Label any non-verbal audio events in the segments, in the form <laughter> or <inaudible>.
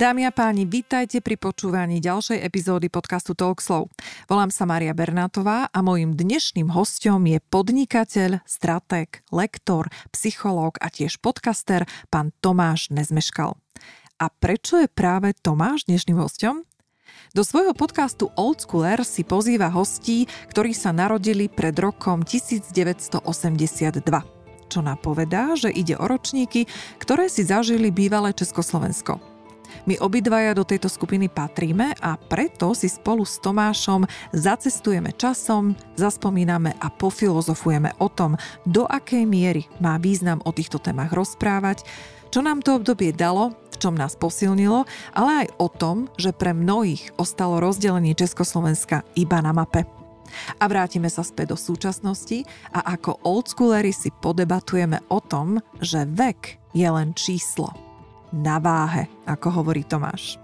Dámy a páni, vítajte pri počúvaní ďalšej epizódy podcastu Talkslow. Volám sa Maria Bernátová a mojim dnešným hostom je podnikateľ, stratég, lektor, psychológ a tiež podcaster pán Tomáš Nezmeškal. A prečo je práve Tomáš dnešným hostom? Do svojho podcastu Old Schooler si pozýva hostí, ktorí sa narodili pred rokom 1982 čo napovedá, že ide o ročníky, ktoré si zažili bývalé Československo. My obidvaja do tejto skupiny patríme a preto si spolu s Tomášom zacestujeme časom, zaspomíname a pofilozofujeme o tom, do akej miery má význam o týchto témach rozprávať, čo nám to obdobie dalo, v čom nás posilnilo, ale aj o tom, že pre mnohých ostalo rozdelenie Československa iba na mape. A vrátime sa späť do súčasnosti a ako oldschooleri si podebatujeme o tom, že vek je len číslo na váhe, ako hovorí Tomáš.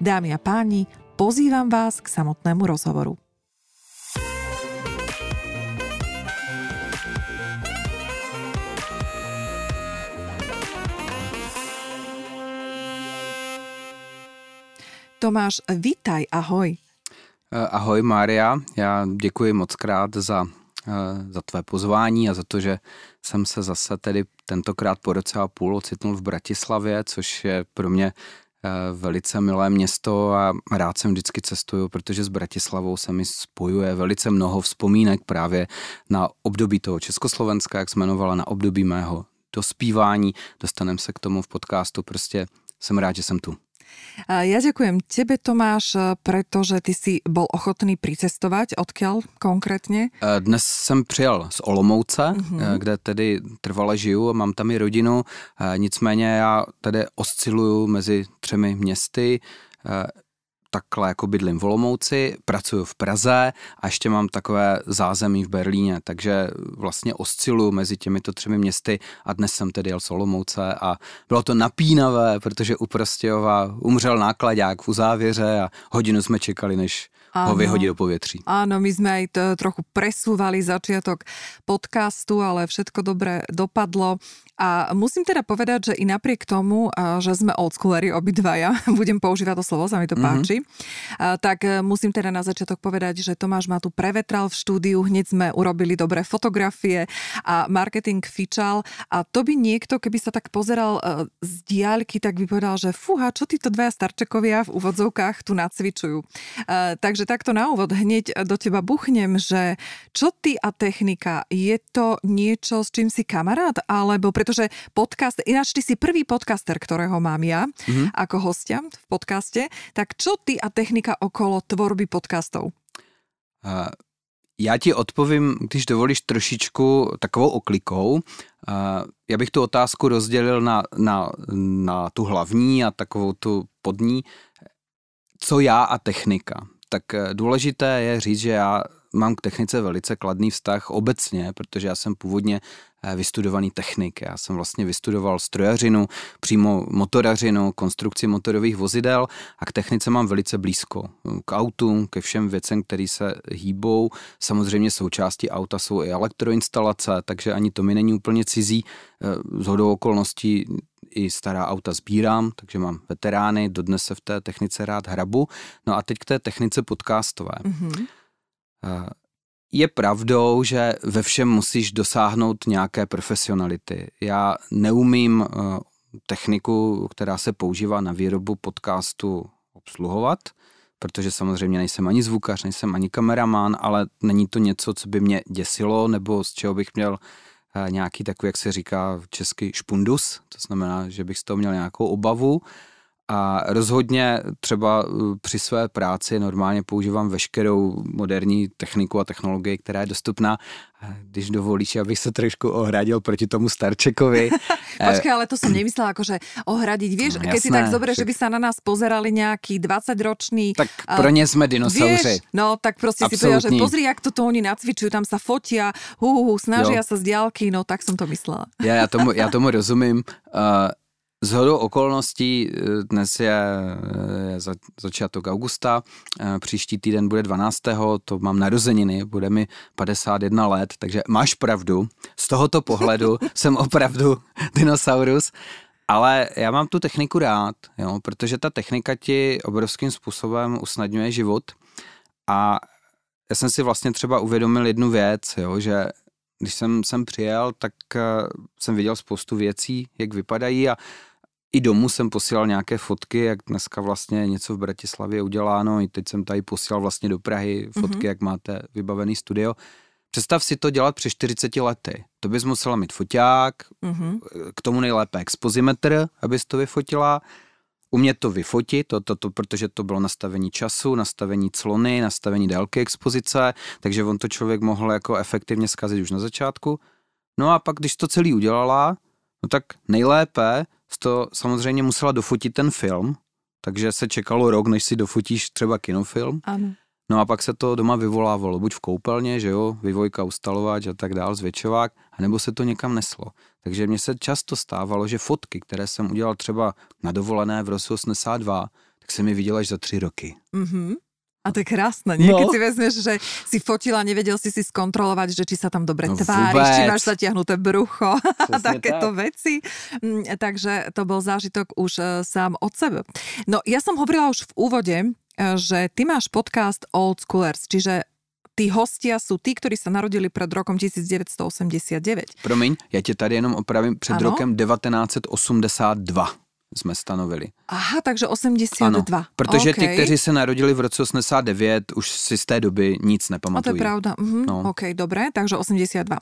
Dámy a páni, pozývam vás k samotnému rozhovoru. Tomáš, vítaj, ahoj. Ahoj Mária, já děkuji moc krát za, za tvé pozvání a za to, že jsem se zase tedy tentokrát po roce a půl ocitnul v Bratislavě, což je pro mě eh, velice milé město a rád sem vždycky cestuju, protože s Bratislavou se mi spojuje velice mnoho vzpomínek právě na období toho Československa, jak jsme jmenovala, na období mého dospívání. Dostaneme se k tomu v podcastu, prostě jsem rád, že jsem tu. Ja ďakujem tebe, Tomáš, pretože ty si bol ochotný pricestovať. Odkiaľ konkrétně? Eh, dnes jsem přijel z Olomouce, mm-hmm. kde tedy trvale žiju, mám tam i rodinu, eh, nicméně já tedy osciluju mezi třemi městy takhle jako bydlím v Olomouci, pracuji v Praze a ještě mám takové zázemí v Berlíně, takže vlastně osciluji mezi těmito třemi městy a dnes jsem tedy jel z Olomouce a bylo to napínavé, protože u Prostějova umřel nákladák v uzávěře a hodinu jsme čekali, než Áno. ho vyhodí do povětří. Áno, my sme aj to trochu presúvali začiatok podcastu, ale všetko dobre dopadlo. A musím teda povedať, že i napriek tomu, že sme oldschooleri obidvaja, <laughs> budem používať to slovo, sa mi to mm-hmm. páči, tak e, musím teda na začiatok povedať, že Tomáš ma tu prevetral v štúdiu, hneď sme urobili dobré fotografie a marketing fičal a to by niekto, keby sa tak pozeral e, z diaľky, tak by povedal, že fúha, čo títo dvaja starčekovia v úvodzovkách tu nacvičujú. E, takže takto na úvod hneď do teba buchnem, že čo ty a technika, je to niečo, s čím si kamarát? Alebo pretože podcast, ináč ty si prvý podcaster, ktorého mám ja mm-hmm. ako hostia v podcaste, tak čo ty a technika okolo tvorby podcastov? Uh, já ti odpovím, když dovolíš trošičku takovou oklikou. Já bych tu otázku rozdělil na, na, na tu hlavní a takovou tu podní. Co já a technika? tak eh, důležité je říct, že já mám k technice velice kladný vztah obecně, protože já jsem původně eh, vystudovaný technik. Já jsem vlastně vystudoval strojařinu, přímo motorařinu, konstrukci motorových vozidel a k technice mám velice blízko. K autům, ke všem věcem, které se hýbou. Samozřejmě součástí auta jsou i elektroinstalace, takže ani to mi není úplně cizí. Eh, z hodou okolností i stará auta sbírám, takže mám veterány, dodnes se v té technice rád hrabu. No a teď k té technice podcastové. Mm-hmm. Je pravdou, že ve všem musíš dosáhnout nějaké profesionality. Já neumím eh, techniku, která se používá na výrobu podcastu, obsluhovat, protože samozřejmě nejsem ani zvukař, nejsem ani kameraman, ale není to něco, co by mě děsilo, nebo z čeho bych měl Eh, nějaký takový, jak se říká česky, špundus, to znamená, že bych z toho měl nějakou obavu. A rozhodně třeba eh, při své práci normálně používám veškerou moderní techniku a technologii, která je dostupná když dovolíš, abych se trošku ohradil proti tomu Starčekovi. <laughs> Počkej, ale to som nemyslela akože ohradiť. Vieš, no, keď si tak zoberieš, že by sa na nás pozerali nejaký 20-roční... Tak pro ně jsme dinosauři. Vieš, no, tak prostě Absolutní. si povedal, že pozri, jak toto oni nacvičujú, tam sa fotia, hu, hu, hu snažia jo. sa z diálky, no tak som to myslela. Já, já, tomu, já tomu rozumím. Uh, z hodou okolností eh, dnes je, je za, začátek augusta, eh, příští týden bude 12. to mám narozeniny, bude mi 51 let, takže máš pravdu. Z tohoto pohledu <laughs> jsem opravdu dinosaurus. Ale já mám tu techniku rád, jo, protože ta technika ti obrovským způsobem usnadňuje život a já jsem si vlastně třeba uvědomil jednu věc, jo, že když jsem sem přijel, tak uh, jsem viděl spoustu věcí, jak vypadají a i domů jsem posílal nějaké fotky, jak dneska vlastně něco v Bratislavě uděláno, i teď jsem tady posílal vlastně do Prahy fotky, mm-hmm. jak máte vybavený studio. Představ si to dělat při 40 lety. To bys musela mít foťák, mm-hmm. k tomu nejlépe expozimetr, abys to vyfotila, umět to vyfotit, to, to, to, protože to bylo nastavení času, nastavení clony, nastavení délky expozice, takže on to člověk mohl jako efektivně zkazit už na začátku. No a pak, když to celý udělala, no tak nejlépe to samozřejmě musela dofotit ten film, takže se čekalo rok, než si dofotíš třeba kinofilm. Ano. No a pak se to doma vyvolávalo, buď v koupelně, že jo, vyvojka, ustalovač a tak dál, zvětšovák, anebo se to někam neslo. Takže mně se často stávalo, že fotky, které jsem udělal třeba na dovolené v roce 82, tak se mi viděla až za tři roky. Mm-hmm. A to je krásne, nie? No. Keď si vezmeš, že si fotila, nevedel si si skontrolovať, že či sa tam dobre no tváriš, či máš zatiahnuté brucho a <laughs> takéto tak. veci. Mm, takže to bol zážitok už uh, sám od sebe. No ja som hovorila už v úvode, že ty máš podcast Old Schoolers, čiže tí hostia sú tí, ktorí sa narodili pred rokom 1989. Promiň, ja tě tady jenom opravím, před ano? rokem 1982 jsme stanovili. Aha, takže 82. Ano, protože okay. ty, kteří se narodili v roce 89, už si z té doby nic nepamatují. A to je pravda. Mhm. No. OK, dobre, takže 82.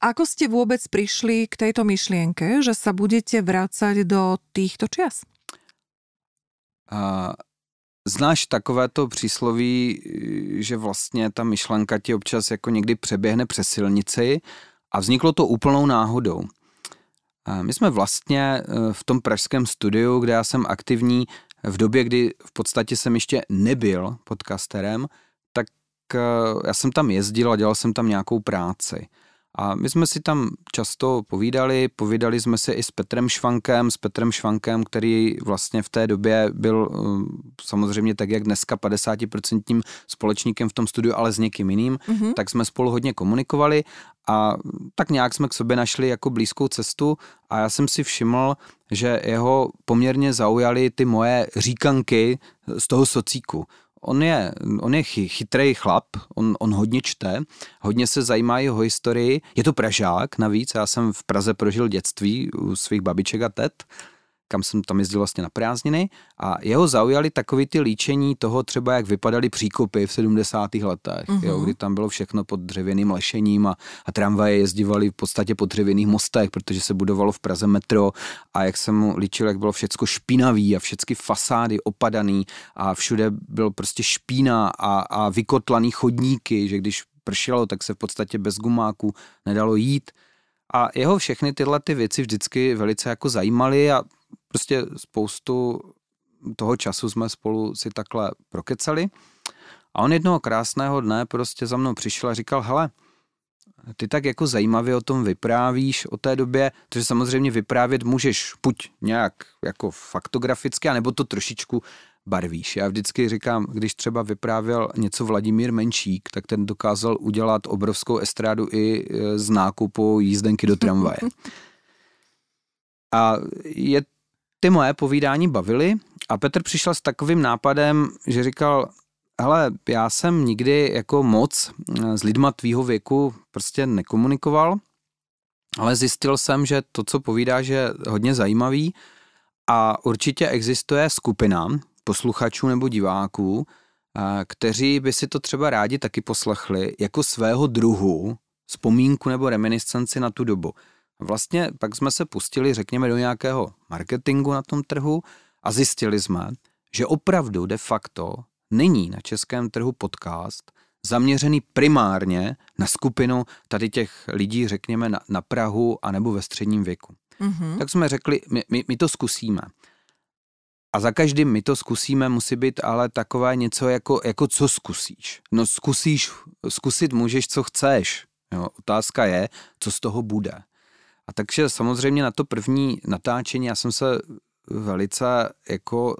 Ako ste vôbec prišli k tejto myšlienke, že sa budete vrácať do týchto čias? Uh, Znáš takové to přísloví, že vlastně ta myšlenka ti občas jako někdy přeběhne přes silnici a vzniklo to úplnou náhodou. My jsme vlastně e, v tom pražském studiu, kde já jsem aktivní v době, kdy v podstatě jsem ještě nebyl podcasterem, tak e, já jsem tam jezdil a dělal jsem tam nějakou práci. A my jsme si tam často povídali, povídali jsme se i s Petrem Švankem, s Petrem Švankem, který vlastně v té době byl eh, samozřejmě tak, jak dneska 50% společníkem v tom studiu, ale s někým jiným, mm-hmm. tak jsme spolu hodně komunikovali a tak nějak jsme k sobě našli jako blízkou cestu a já jsem si všiml, že jeho poměrně zaujaly ty moje říkanky z toho socíku. On je, on je chytrý chlap, on, on hodně čte, hodně se zajímá jeho historii. Je to Pražák navíc, já jsem v Praze prožil dětství u svých babiček a tet kam jsem tam jezdil vlastně na prázdniny a jeho zaujali takový ty líčení toho třeba, jak vypadaly příkopy v 70. letech, uh-huh. jo, mhm. kdy tam bylo všechno pod dřevěným lešením a, a tramvaje jezdívali v podstatě po dřevěných mostech, protože se budovalo v Praze metro a jak jsem mu líčil, jak bylo všecko špinavý a všechny fasády opadaný a všude byl prostě špína a, a vykotlaný chodníky, že když pršelo, tak se v podstatě bez gumáku nedalo jít. A jeho všechny tyhle ty věci vždycky velice jako zajímaly a prostě spoustu toho času jsme spolu si takhle prokecali. A on jednoho krásného dne prostě za mnou přišel a říkal, hele, ty tak jako zajímavě o tom vyprávíš o té době, protože samozřejmě vyprávět můžeš buď nějak jako faktograficky, anebo to trošičku barvíš. Já vždycky říkám, když třeba vyprávěl něco Vladimír Menšík, tak ten dokázal udělat obrovskou estrádu i e, z nákupu jízdenky do tramvaje. <laughs> A je ty moje povídání bavily a Petr přišel s takovým nápadem, že říkal, hele, já jsem nikdy jako moc s lidma tvýho věku prostě nekomunikoval, ale zjistil jsem, že to, co povídáš, je hodně zajímavý a určitě existuje skupina posluchačů nebo diváků, kteří by si to třeba rádi taky poslechli jako svého druhu vzpomínku nebo reminiscenci na tu dobu. Vlastně pak jsme se pustili, řekněme, do nějakého marketingu na tom trhu a zjistili jsme, že opravdu de facto není na českém trhu podcast zaměřený primárně na skupinu tady těch lidí, řekněme, na, na Prahu anebo ve středním věku. Mm-hmm. Tak jsme řekli, my, my, my to zkusíme. A za každým my to zkusíme, musí být ale takové něco jako, jako co zkusíš. No zkusíš, zkusit můžeš, co chceš. Jo, otázka je, co z toho bude. A takže samozřejmě na to první natáčení já jsem se velice jako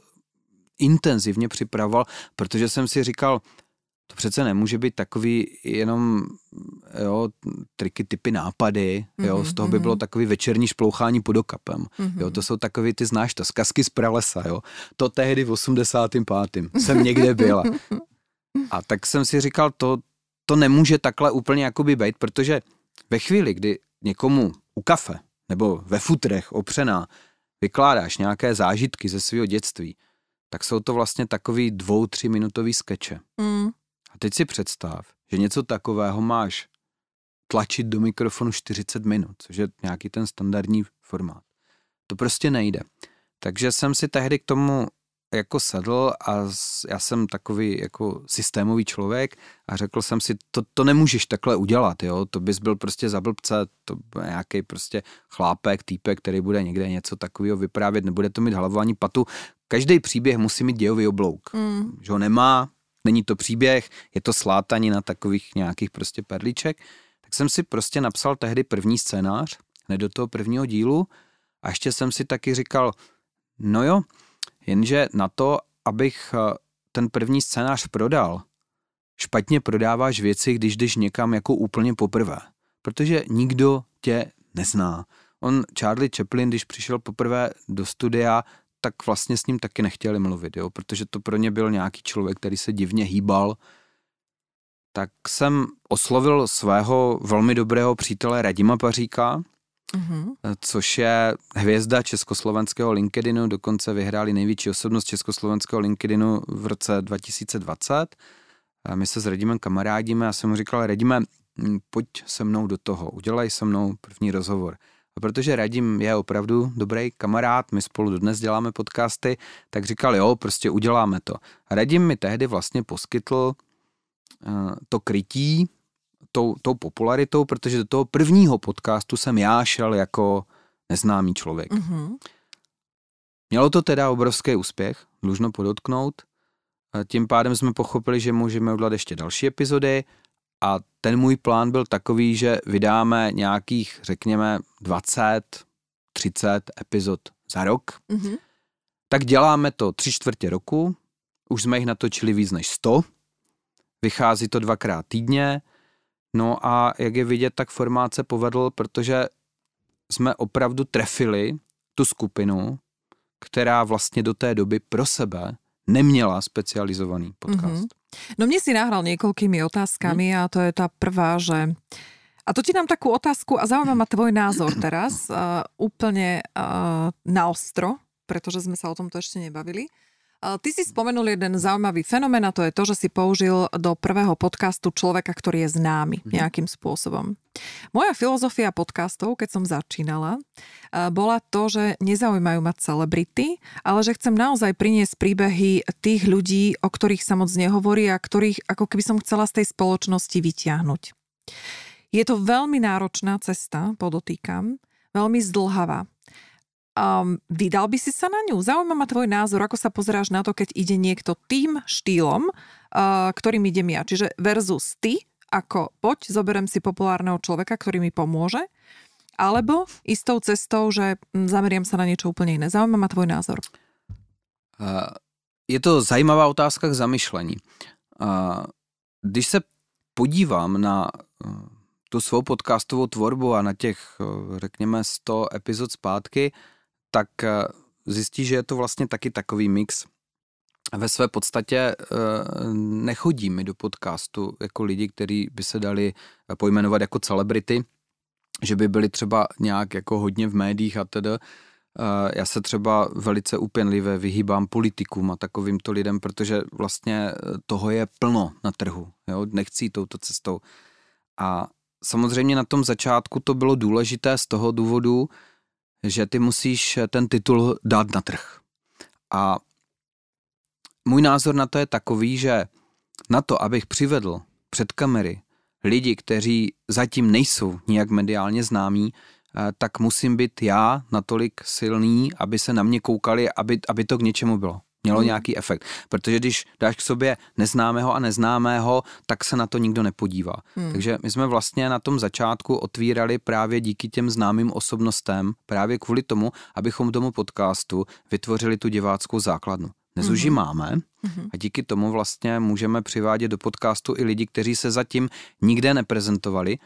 intenzivně připravoval, protože jsem si říkal, to přece nemůže být takový jenom jo, triky, typy nápady, jo, z toho by bylo takový večerní šplouchání pod okapem. Jo, to jsou takový, ty znáš to, zkazky z pralesa, jo. To tehdy v 85. jsem někde byla. <laughs> A tak jsem si říkal, to, to nemůže takhle úplně jakoby být, protože ve chvíli, kdy někomu u kafe nebo ve futrech opřená vykládáš nějaké zážitky ze svého dětství, tak jsou to vlastně takový dvou, tři minutový skeče. Mm. A teď si představ, že něco takového máš tlačit do mikrofonu 40 minut, což je nějaký ten standardní formát. To prostě nejde. Takže jsem si tehdy k tomu jako sedl a já jsem takový jako systémový člověk a řekl jsem si, to, to nemůžeš takhle udělat, jo, to bys byl prostě za blbce, to nějaký prostě chlápek, týpek, který bude někde něco takového vyprávět, nebude to mít hlavu ani patu. Každý příběh musí mít dějový oblouk, mm. že ho nemá, není to příběh, je to na takových nějakých prostě perliček, tak jsem si prostě napsal tehdy první scénář, hned do toho prvního dílu a ještě jsem si taky říkal, no jo, Jenže na to, abych eh, ten první scénář prodal, špatně prodáváš věci, když jdeš někam jako úplně poprvé. Protože nikdo tě nezná. On, Charlie Chaplin, když přišel poprvé do studia, tak vlastně s ním taky nechtěli mluvit, jo? protože to pro ně byl nějaký člověk, který se divně hýbal. Tak jsem oslovil svého velmi dobrého přítele Radima Paříka, mm-hmm. což je hvězda československého LinkedInu, dokonce vyhráli největší osobnost československého LinkedInu v roce 2020. A my se s Radimem kamarádíme a jsem mu říkal, Radime, pojď se mnou do toho, udělej se mnou první rozhovor. A protože Radim je opravdu dobrý kamarád, my spolu dodnes děláme podcasty, tak říkal, jo, prostě uděláme to. A Radim mi tehdy vlastně poskytl uh, to krytí, tou, tou popularitou, protože do toho prvního podcastu jsem já šel jako neznámý člověk. Mm-hmm. Mělo to teda obrovský úspěch, dlužno podotknout. Tím pádem jsme pochopili, že můžeme udělat ještě další epizody a ten můj plán byl takový, že vydáme nějakých, řekněme, 20, 30 epizod za rok. Mm-hmm. Tak děláme to tři čtvrtě roku, už jsme jich natočili víc než 100, vychází to dvakrát týdně, No a jak je vidět, tak formát se povedl, protože jsme opravdu trefili tu skupinu, která vlastně do té doby pro sebe neměla specializovaný podcast. Mm-hmm. No mě si nahral niekoľkými otázkami mm. a to je ta prvá, že a to ti dám takú otázku a zaujíma ma tvoj názor teraz uh, úplne uh, na ostro, pretože sme sa o tomto ešte nebavili. Ty si spomenul jeden zaujímavý fenomén a to je to, že si použil do prvého podcastu človeka, ktorý je známy mhm. nejakým spôsobom. Moja filozofia podcastov, keď som začínala, bola to, že nezaujímajú ma celebrity, ale že chcem naozaj priniesť príbehy tých ľudí, o ktorých sa moc nehovorí a ktorých ako keby som chcela z tej spoločnosti vyťahnuť. Je to veľmi náročná cesta, podotýkam, veľmi zdlhavá. Um, vydal by si sa na ňu? Zaujíma ma tvoj názor, ako sa pozeráš na to, keď ide niekto tým štýlom, uh, ktorým idem ja. Čiže versus ty, ako poď, zoberem si populárneho človeka, ktorý mi pomôže, alebo istou cestou, že zameriam sa na niečo úplne iné. Zaujíma ma tvoj názor. Uh, je to zajímavá otázka k zamyšlení. Uh, když se podívám na uh, tu svou podcastovou tvorbu a na těch, řekněme, 100 epizod zpátky, tak eh, zjistí, že je to vlastně taky takový mix. Ve své podstatě eh, nechodí mi do podcastu jako lidi, kteří by se dali eh, pojmenovat jako celebrity, že by byli třeba nějak jako hodně v médiích a tedy. Já se třeba velice upěnlivě vyhýbám politikům a takovýmto lidem, protože vlastně toho je plno na trhu. Jo? Nechci jít touto cestou. A samozřejmě na tom začátku to bylo důležité z toho důvodu, že ty musíš ten titul dát na trh. A můj názor na to je takový, že na to, abych přivedl před kamery lidi, kteří zatím nejsou nijak mediálně známí, eh, tak musím být já natolik silný, aby se na mě koukali, aby, aby to k něčemu bylo mělo hmm. nějaký efekt. Protože když dáš k sobě neznámého a neznámého, tak se na to nikdo nepodívá. Hmm. Takže my jsme vlastně na tom začátku otvírali právě díky těm známým osobnostem, právě kvůli tomu, abychom tomu podcastu vytvořili tu diváckou základnu. Dnes už ji mhm. máme mm-hmm. a díky tomu vlastně můžeme přivádět do podcastu i lidi, kteří se zatím nikde neprezentovali.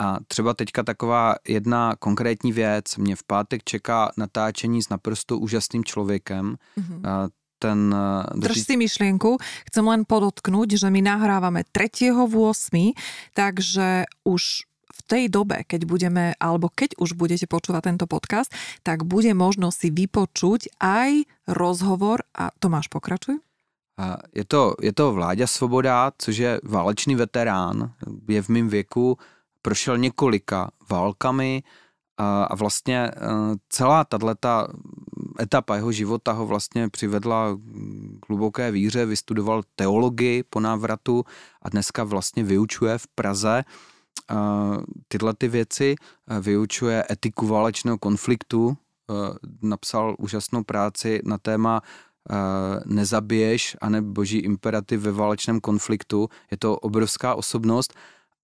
A třeba teďka taková jedna konkrétní věc. Mě v pátek čeká natáčení s naprosto úžasným člověkem. Mm-hmm ten... Eh, Drž si myšlienku, chcem len podotknúť, že my nahrávame 3.8., takže už v tej dobe, keď budeme, alebo keď už budete počúvať tento podcast, tak bude možno si vypočuť aj rozhovor a Tomáš, pokračuj. Je to, je to Vláďa Svoboda, což je válečný veterán, je v mém věku, prošel několika válkami, a vlastně celá tato etapa jeho života ho vlastně přivedla k hluboké víře, vystudoval teologii po návratu a dneska vlastně vyučuje v Praze tyhle ty věci, vyučuje etiku válečného konfliktu, e, napsal úžasnou práci na téma e, nezabiješ a ne boží imperativ ve válečném konfliktu. Je to obrovská osobnost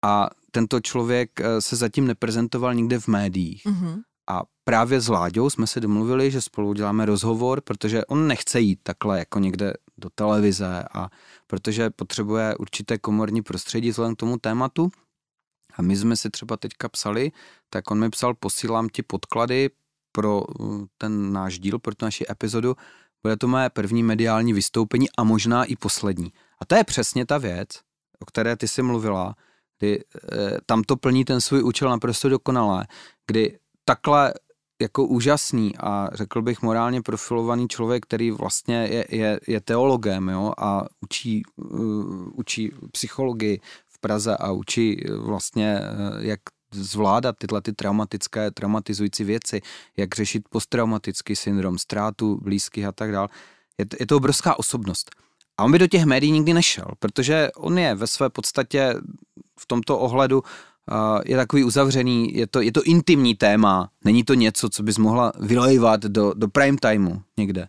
a tento člověk eh, se zatím neprezentoval nikde v médiích. Mm-hmm. Právě s Láďou jsme se domluvili, že spolu uděláme rozhovor, protože on nechce jít takhle jako někde do televize a protože potřebuje určité komorní prostředí vzhledem k tomu tématu. A my jsme si třeba teďka psali, tak on mi psal, posílám ti podklady pro eh, ten náš díl, pro tu naši epizodu. Bude to mé první mediální vystoupení a možná i poslední. A to je přesně ta věc, o které ty jsi mluvila, kdy e, tam to plní ten svůj účel naprosto dokonale, kdy takhle jako úžasný a řekl bych morálně profilovaný člověk, který vlastně je, je, je teologem jo, a učí, uh, učí psychologii v Praze a učí vlastně, uh, jak zvládat tyhle ty traumatické, traumatizující věci, jak řešit posttraumatický syndrom, ztrátu blízkých a tak dále. Je, je to obrovská osobnost. A on by do těch médií nikdy nešel, protože on je ve své podstatě v tomto ohledu uh, je takový uzavřený, je to, je to intimní téma, není to něco, co bys mohla vylejvat do, do prime timeu někde.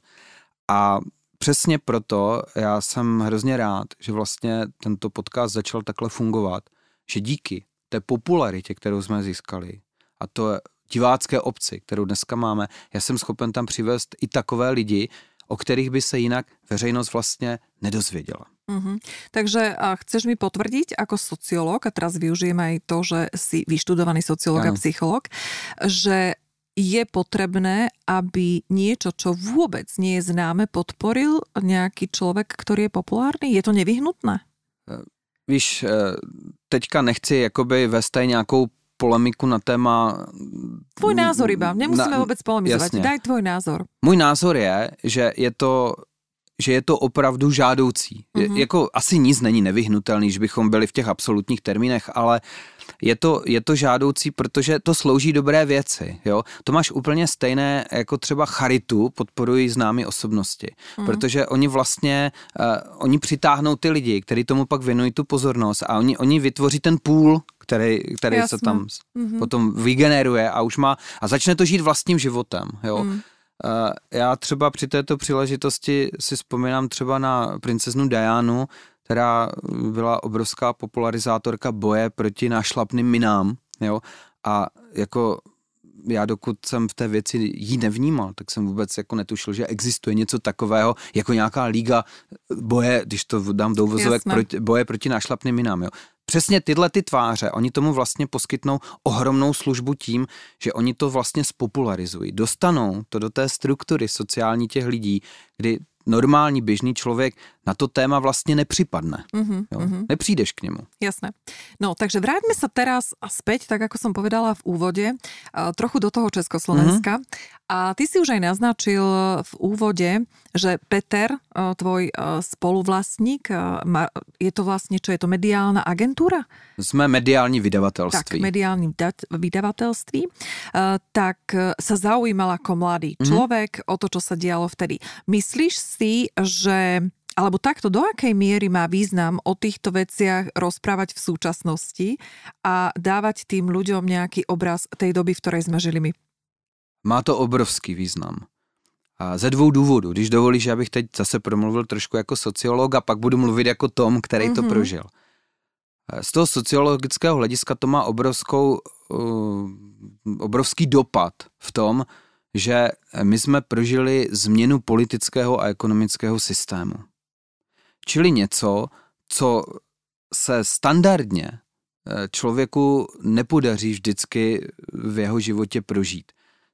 A přesně proto já jsem hrozně rád, že vlastně tento podcast začal takhle fungovat, že díky té popularitě, kterou jsme získali, a to divácké obci, kterou dneska máme, já jsem schopen tam přivést i takové lidi, o kterých by se jinak veřejnost vlastně nedozvěděla. Mm-hmm. Takže a chceš mi potvrdiť ako sociológ, a teraz využijem aj to, že si vyštudovaný sociológ a psychológ, že je potrebné, aby niečo, čo vôbec nie je známe, podporil nejaký človek, ktorý je populárny? Je to nevyhnutné? E, víš, e, teďka nechci jakoby vést nějakou polemiku na téma... Tvoj názor iba, nemusíme na, vůbec polemizovat. Jasně. Daj tvoj názor. Můj názor je, že je to že je to opravdu žádoucí. Mm-hmm. Je, mhm. jako asi nic není nevyhnutelný, že bychom byli v těch absolutních termínech, ale je to, je to žádoucí, protože to slouží dobré věci. Jo? To máš úplně stejné jako třeba charitu podporují známé osobnosti, mm-hmm. protože oni vlastně, uh, oni přitáhnou ty lidi, kteří tomu pak věnují tu pozornost a oni, oni vytvoří ten půl, který, který se tam mm-hmm. potom vygeneruje a už má, a začne to žít vlastním životem. Jo? Mm. Já třeba při této příležitosti si vzpomínám třeba na princeznu Dianu, která byla obrovská popularizátorka boje proti nášlapným minám, jo, a jako já dokud jsem v té věci jí nevnímal, tak jsem vůbec jako netušil, že existuje něco takového, jako nějaká liga boje, když to dám do uvozovek, proti, boje proti nášlapným minám. Jo přesně tyhle ty tváře, oni tomu vlastně poskytnou ohromnou službu tím, že oni to vlastně spopularizují. Dostanou to do té struktury sociální těch lidí, kdy normální běžný člověk na to téma vlastně nepřipadne. Mm-hmm, jo? Mm-hmm. Nepřídeš k němu. Jasné. No, takže vráťme sa teraz späť, tak ako som povedala v úvode, trochu do toho Československa. Mm-hmm. A ty si už aj naznačil v úvode, že Peter, tvoj spoluvlastník, je to vlastne, čo je to mediálna agentúra? Sme mediální vydavatelství. Tak, mediální vydavatelství. Tak sa zaujímal ako mladý mm-hmm. človek o to, čo sa dialo vtedy. Myslíš si, že alebo takto, do akej miery má význam o týchto veciach rozprávať v súčasnosti a dávať tým ľuďom nejaký obraz tej doby, v ktorej sme žili my? Má to obrovský význam. A ze dvou důvodů. Když dovolíš, abych teď zase promluvil trošku jako sociolog a pak budu mluvit jako Tom, který mm-hmm. to mhm. prožil. Z toho sociologického hlediska to má obrovskou, uh, obrovský dopad v tom, že my jsme prožili změnu politického a ekonomického systému. Čili něco, co se standardně eh, člověku nepodaří vždycky v jeho životě prožít.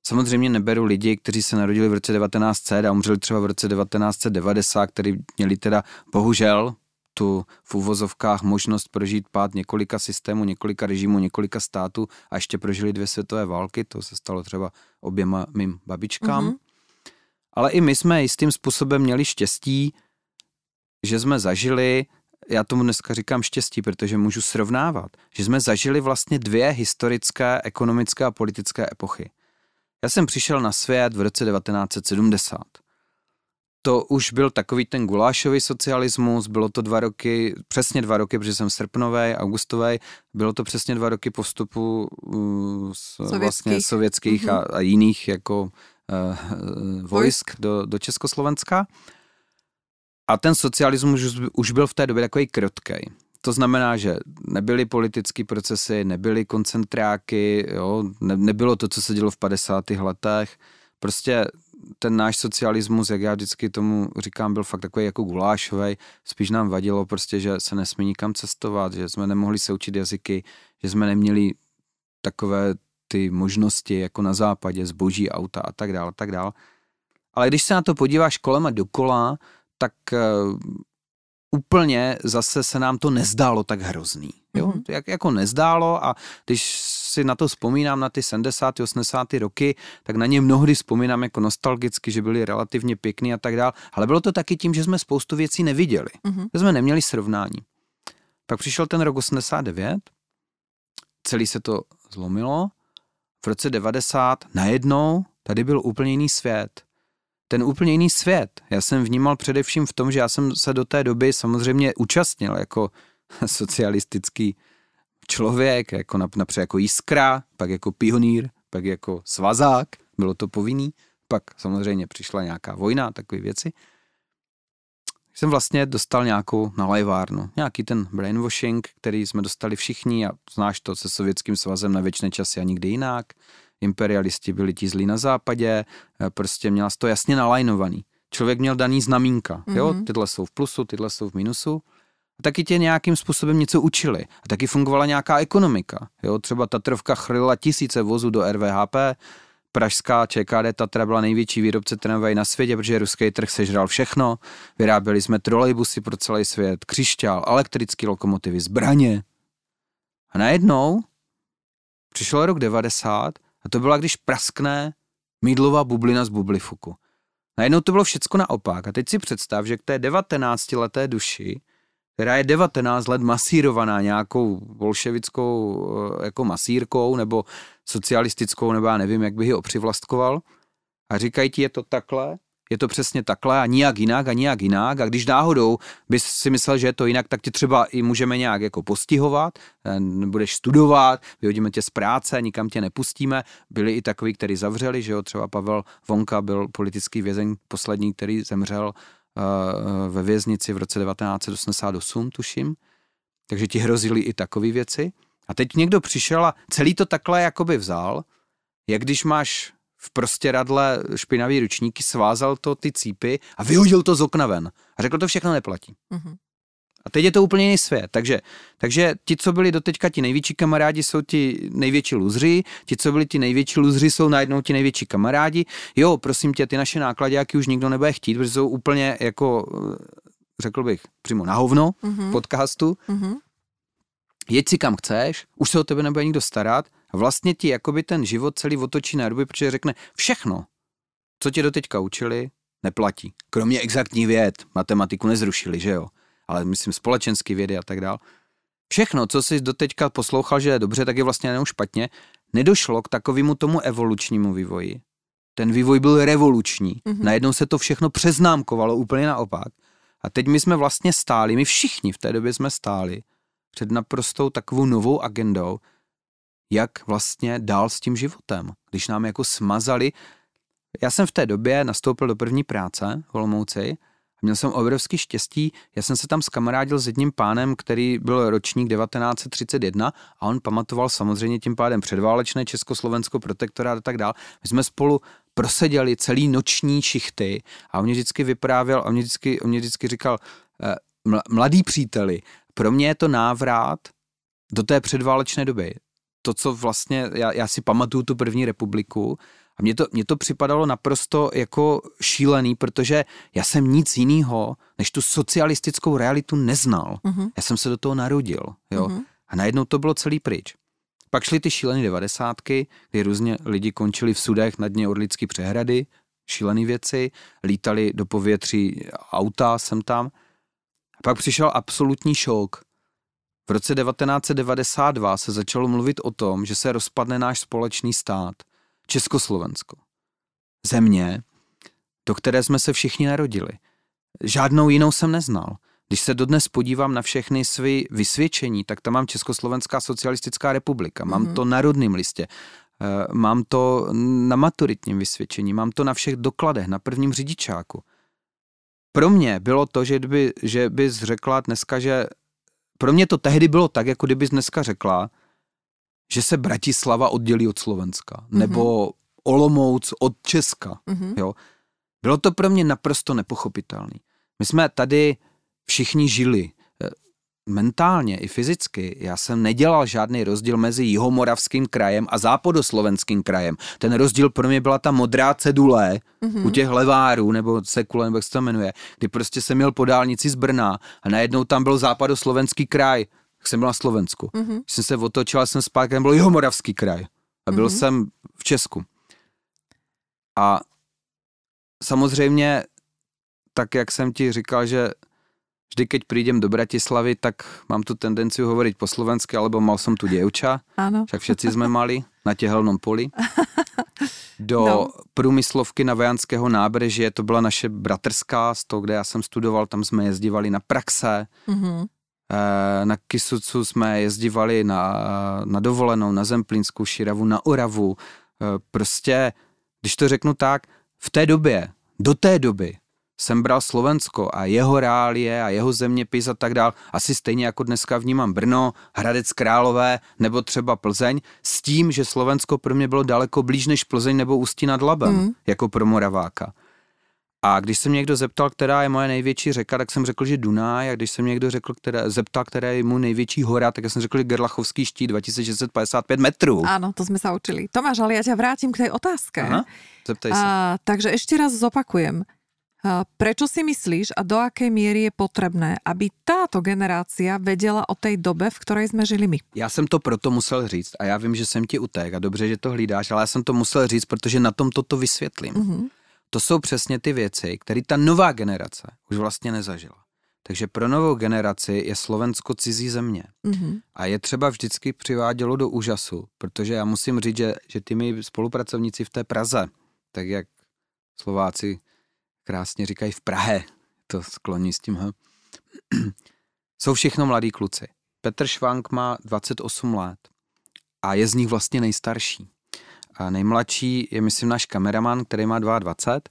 Samozřejmě neberu lidi, kteří se narodili v roce 1900 a umřeli třeba v roce 1990, kteří měli teda bohužel tu v uvozovkách možnost prožít pád několika systémů, několika režimů, několika států a ještě prožili dvě světové války, to se stalo třeba oběma mým babičkám. Mm-hmm. Ale i my jsme jistým způsobem měli štěstí, že jsme zažili, já tomu dneska říkám štěstí, protože můžu srovnávat, že jsme zažili vlastně dvě historické, ekonomické a politické epochy. Já jsem přišel na svět v roce 1970 to už byl takový ten gulášový socialismus, bylo to dva roky, přesně dva roky, protože jsem srpnový, augustový, bylo to přesně dva roky po vstupu uh, sovětských, vlastně sovětských mm-hmm. a, a jiných jako uh, vojsk do, do Československa. A ten socialismus už, byl v té době takový krotký. To znamená, že nebyly politické procesy, nebyly koncentráky, jo, ne, nebylo to, co se dělo v 50. letech. Prostě ten náš socialismus, jak já vždycky tomu říkám, byl fakt takový jako gulášový. Spíš nám vadilo prostě, že se nesmí nikam cestovat, že jsme nemohli se učit jazyky, že jsme neměli takové ty možnosti jako na západě, zboží, auta a tak dále, tak dále. Ale když se na to podíváš kolem a dokola, tak uh, úplně zase se nám to nezdálo tak hrozný. Jo? Mm-hmm. Jak, jako nezdálo a když si na to vzpomínám, na ty 70. 80. roky, tak na ně mnohdy vzpomínám jako nostalgicky, že byly relativně pěkný a tak dál. Ale bylo to taky tím, že jsme spoustu věcí neviděli. Mm-hmm. Že jsme neměli srovnání. Pak přišel ten rok 89, celý se to zlomilo. V roce 90 najednou tady byl úplně jiný svět. Ten úplně jiný svět. Já jsem vnímal především v tom, že já jsem se do té doby samozřejmě účastnil jako <laughs> socialistický člověk, jako například jako jiskra, pak jako pionýr, pak jako svazák, bylo to povinný, pak samozřejmě přišla nějaká vojna takové věci. Jsem vlastně dostal nějakou nalajvárnu, nějaký ten brainwashing, který jsme dostali všichni a znáš to se sovětským svazem na věčné časy a nikdy jinak. Imperialisti byli ti zlí na západě, prostě měla to jasně nalajnovaný. Člověk měl daný znamínka, mm-hmm. jo, mhm. tyhle jsou v plusu, tyhle jsou v minusu a taky tě nějakým způsobem něco učili. A taky fungovala nějaká ekonomika. Jo? Třeba Tatrovka chrlila tisíce vozů do RVHP, pražská ČKD Tatra byla největší výrobce tramvají na světě, protože ruský trh sežral všechno. Vyráběli jsme trolejbusy pro celý svět, křišťál, elektrické lokomotivy, zbraně. A najednou přišel rok 90 a to byla, když praskne mídlová bublina z bublifuku. Najednou to bylo všecko naopak. A teď si představ, že k té 19-leté duši která je 19 let masírovaná nějakou bolševickou eh, jako masírkou nebo socialistickou, nebo já nevím, jak bych ji opřivlastkoval. A říkají ti, je to takhle, je to přesně takhle a nijak jinak a nijak jinak. A když náhodou bys si myslel, že je to jinak, tak ti třeba i můžeme nějak jako postihovat, eh, budeš studovat, vyhodíme tě z práce, nikam tě nepustíme. Byli i takový, kteří zavřeli, že jo, třeba Pavel Vonka byl politický vězeň poslední, který zemřel Eh, ve věznici v roce 1988, tuším. Takže ti hrozily i takové věci. A teď někdo přišel a celý to takhle jakoby vzal, jak když máš v prostě radle špinavý ručníky, svázal to ty cípy a vyhodil to z okna ven. A řekl, to všechno neplatí. Mm-hmm. A teď je to úplně jiný svět. Takže, takže ti, co byli doteďka ti největší kamarádi, jsou ti největší luzři, ti, co byli ti největší luzři, jsou najednou ti největší kamarádi. Jo, prosím tě, ty naše náklady, jaký už nikdo nebude chtít, protože jsou úplně jako, řekl bych, přímo na hovno mm-hmm. podcastu. Mm-hmm. Jeď si kam chceš, už se o tebe nebude nikdo starat vlastně ti jakoby ten život celý otočí na ruby, protože řekne všechno, co tě doteďka učili, neplatí. Kromě exaktní věd, matematiku nezrušili, že jo ale myslím společenský vědy a tak dál. Všechno, co jsi doteďka poslouchal, že je dobře, tak je vlastně jenom špatně, nedošlo k takovému tomu evolučnímu vývoji. Ten vývoj byl revoluční. Mm-hmm. Najednou se to všechno přeznámkovalo úplně naopak. A teď my jsme vlastně stáli, my všichni v té době jsme stáli před naprostou takovou novou agendou, jak vlastně dál s tím životem. Když nám jako smazali, já jsem v té době nastoupil do první práce v Olomouci Měl jsem obrovský štěstí, já jsem se tam skamarádil s jedním pánem, který byl ročník 1931 a on pamatoval samozřejmě tím pádem předválečné Československo, protektorát a tak dál. My jsme spolu proseděli celý noční šichty a on mě vždycky vyprávěl, on mě vždycky, on mě vždycky říkal, eh, mladý příteli, pro mě je to návrat do té předválečné doby. To, co vlastně, já, já si pamatuju tu první republiku a mně to, mně to připadalo naprosto jako šílený, protože já jsem nic jiného, než tu socialistickou realitu neznal. Uh-huh. Já jsem se do toho narodil, jo. Uh-huh. A najednou to bylo celý pryč. Pak šly ty šílené devadesátky, kdy různě lidi končili v sudech na dně Orlický přehrady, šílené věci, lítali do povětří auta sem tam. A pak přišel absolutní šok. V roce 1992 se začalo mluvit o tom, že se rozpadne náš společný stát, Československo. Země, do které jsme se všichni narodili. Žádnou jinou jsem neznal. Když se dodnes podívám na všechny své vysvědčení, tak tam mám Československá socialistická republika, mám mm-hmm. to na rodném listě, eh, mám to na maturitním vysvědčení, mám to na všech dokladech, na prvním řidičáku. Pro mě bylo to, že, by, že bys řekla dneska, že pro mě to tehdy bylo tak, jako kdybys dneska řekla, že se Bratislava oddělí od Slovenska, mm-hmm. nebo Olomouc od Česka. Mm-hmm. Jo? Bylo to pro mě naprosto nepochopitelné. My jsme tady všichni žili mentálně i fyzicky. Já jsem nedělal žádný rozdíl mezi jihomoravským krajem a západoslovenským krajem. Ten rozdíl pro mě byla ta modrá cedule mm-hmm. u těch levárů, nebo sekule, nebo jak se to jmenuje, kdy prostě jsem měl po dálnici z Brna a najednou tam byl západoslovenský kraj, tak jsem byl na Slovensku. Mm-hmm. Když jsem se otočil, jsem zpátky, byl jihomoravský kraj a byl mm-hmm. jsem v Česku. A samozřejmě, tak jak jsem ti říkal, že vždy, keď prídem do Bratislavy, tak mám tu tendenciu hovoriť po slovensky, alebo mal som tu dievča, Áno. však všetci sme mali na tehelnom poli. <laughs> Do no. průmyslovky na Vajanského nábřeží, to byla naše bratrská, z toho, kde já jsem studoval, tam jsme jezdívali na praxe. Mm-hmm. Na Kisucu jsme jezdívali na, na dovolenou, na Zemplínskou širavu, na Oravu. Eh, prostě, když to řeknu tak, v té době, do té doby jsem bral Slovensko a jeho reálie a jeho zeměpis a tak dál, asi stejně jako dneska vnímám Brno, Hradec Králové nebo třeba Plzeň, s tím, že Slovensko pro mě bylo daleko blíž než Plzeň nebo Ústí nad Labem, mm. jako pro Moraváka. A když se mě někdo zeptal, která je moje největší řeka, tak jsem řekl, že Dunaj. A když se mě někdo řekl, která, zeptal, která je můj největší hora, tak jsem řekl, že Gerlachovský štít 2655 metrů. Ano, to jsme se učili. Tomáš, ale já tě vrátím k té otázce. Aha, zeptaj se. A, takže ještě raz zopakujem. Prečo si myslíš a do akej míry je potrebné, aby táto generácia vedela o tej dobe, v ktorej jsme žili my? Já jsem to proto musel říct a já vím, že jsem ti utek a dobře, že to hlídáš, ale já jsem to musel říct, protože na tom toto vysvětlím. Mm-hmm. To jsou přesně ty věci, které ta nová generace už vlastně nezažila. Takže pro novou generaci je Slovensko cizí země. Mm-hmm. A je třeba vždycky přivádělo do úžasu, protože já musím říct, že, že ty mi spolupracovníci v té Praze, tak jak Slováci krásně říkají v Prahe, to skloní s tím, <clears throat> jsou všechno mladí kluci. Petr Švank má 28 let a je z nich vlastně nejstarší. A nejmladší je, myslím, náš kameraman, který má 22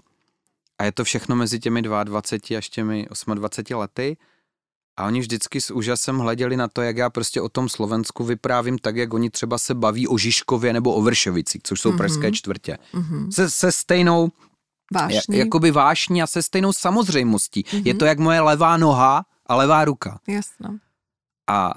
a je to všechno mezi těmi 22 až těmi 28 lety. A oni vždycky s úžasem hleděli na to, jak já prostě o tom Slovensku vyprávím tak, jak oni třeba se baví o Žižkově nebo o Vršovicích, což jsou mm-hmm. pražské čtvrtě. Mm-hmm. Se, se stejnou Vášní. Jakoby vášní a se stejnou samozřejmostí. Mm-hmm. Je to jak moje levá noha a levá ruka. Jasno. A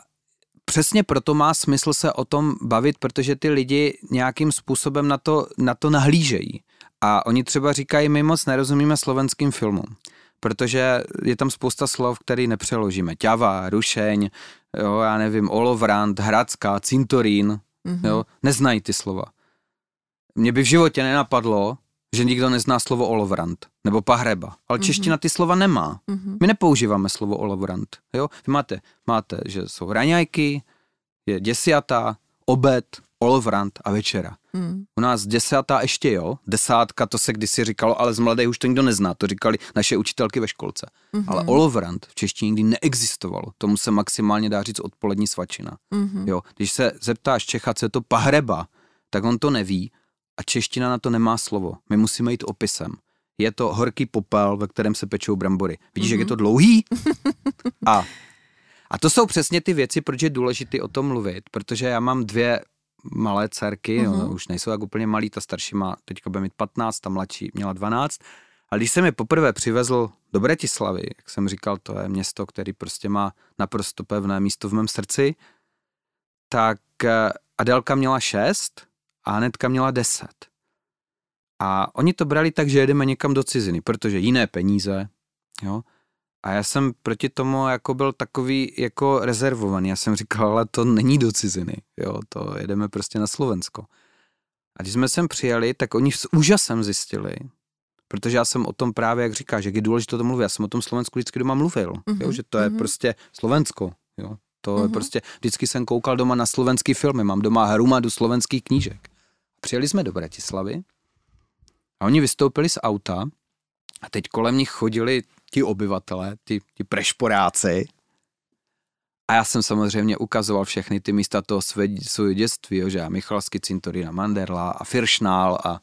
přesně proto má smysl se o tom bavit, protože ty lidi nějakým způsobem na to, na to nahlížejí. A oni třeba říkají, my moc nerozumíme slovenským filmům, protože je tam spousta slov, který nepřeložíme. Ťava, rušeň, jo, já nevím, olovrant, hradská, cintorín, mm-hmm. jo, neznají ty slova. Mě by v životě nenapadlo, že nikdo nezná slovo olovrant nebo pahreba, ale mm-hmm. čeština ty slova nemá. Mm-hmm. My nepoužíváme slovo olovrant. Jo? Vy máte, máte, že jsou raňajky, je desiatá, obed, olovrant a večera. Mm. U nás desátá ještě jo, desátka to se kdysi říkalo, ale z mladé už to nikdo nezná, to říkali naše učitelky ve školce. Mm-hmm. Ale olovrant v češtině nikdy neexistovalo, tomu se maximálně dá říct odpolední svačina. Mm-hmm. Jo, když se zeptáš Čecha, co je to pahreba, tak on to neví a čeština na to nemá slovo. My musíme jít opisem. Je to horký popel, ve kterém se pečou brambory. Vidíš, mm-hmm. jak je to mhm. dlouhý? a, a to jsou přesně ty věci, proč je důležité o tom mluvit, protože já mám dvě malé dcerky, uh-huh. no, už nejsou tak úplně malí, ta starší má, teďka bude mít 15, ta mladší měla 12. A když jsem je poprvé přivezl do Bratislavy, jak jsem říkal, to je město, který prostě má naprosto pevné místo v mém srdci, tak eh, Adelka měla 6 a Anetka měla 10. A oni to brali tak, že jedeme někam do ciziny, protože jiné peníze, jo. A já jsem proti tomu jako byl takový jako rezervovaný. Já jsem říkal, ale to není do ciziny, jo, to jedeme prostě na Slovensko. A když jsme sem přijeli, tak oni s úžasem zjistili, protože já jsem o tom právě, jak říkáš, jak je důležité to mluvit, já jsem o tom Slovensku vždycky doma mluvil, mm-hmm. jo, že to je mm-hmm. prostě Slovensko, jo, to mm-hmm. je mhm. prostě, vždycky jsem koukal doma na slovenský filmy, mám doma hromadu slovenských knížek. Přijeli jsme do Bratislavy a oni vystoupili z auta a teď kolem nich chodili ti obyvatelé, ty, ty prešporáci. A já jsem samozřejmě ukazoval všechny ty místa toho své, svého dětství, jo, že Michalsky cintorína Manderla a Firšnál a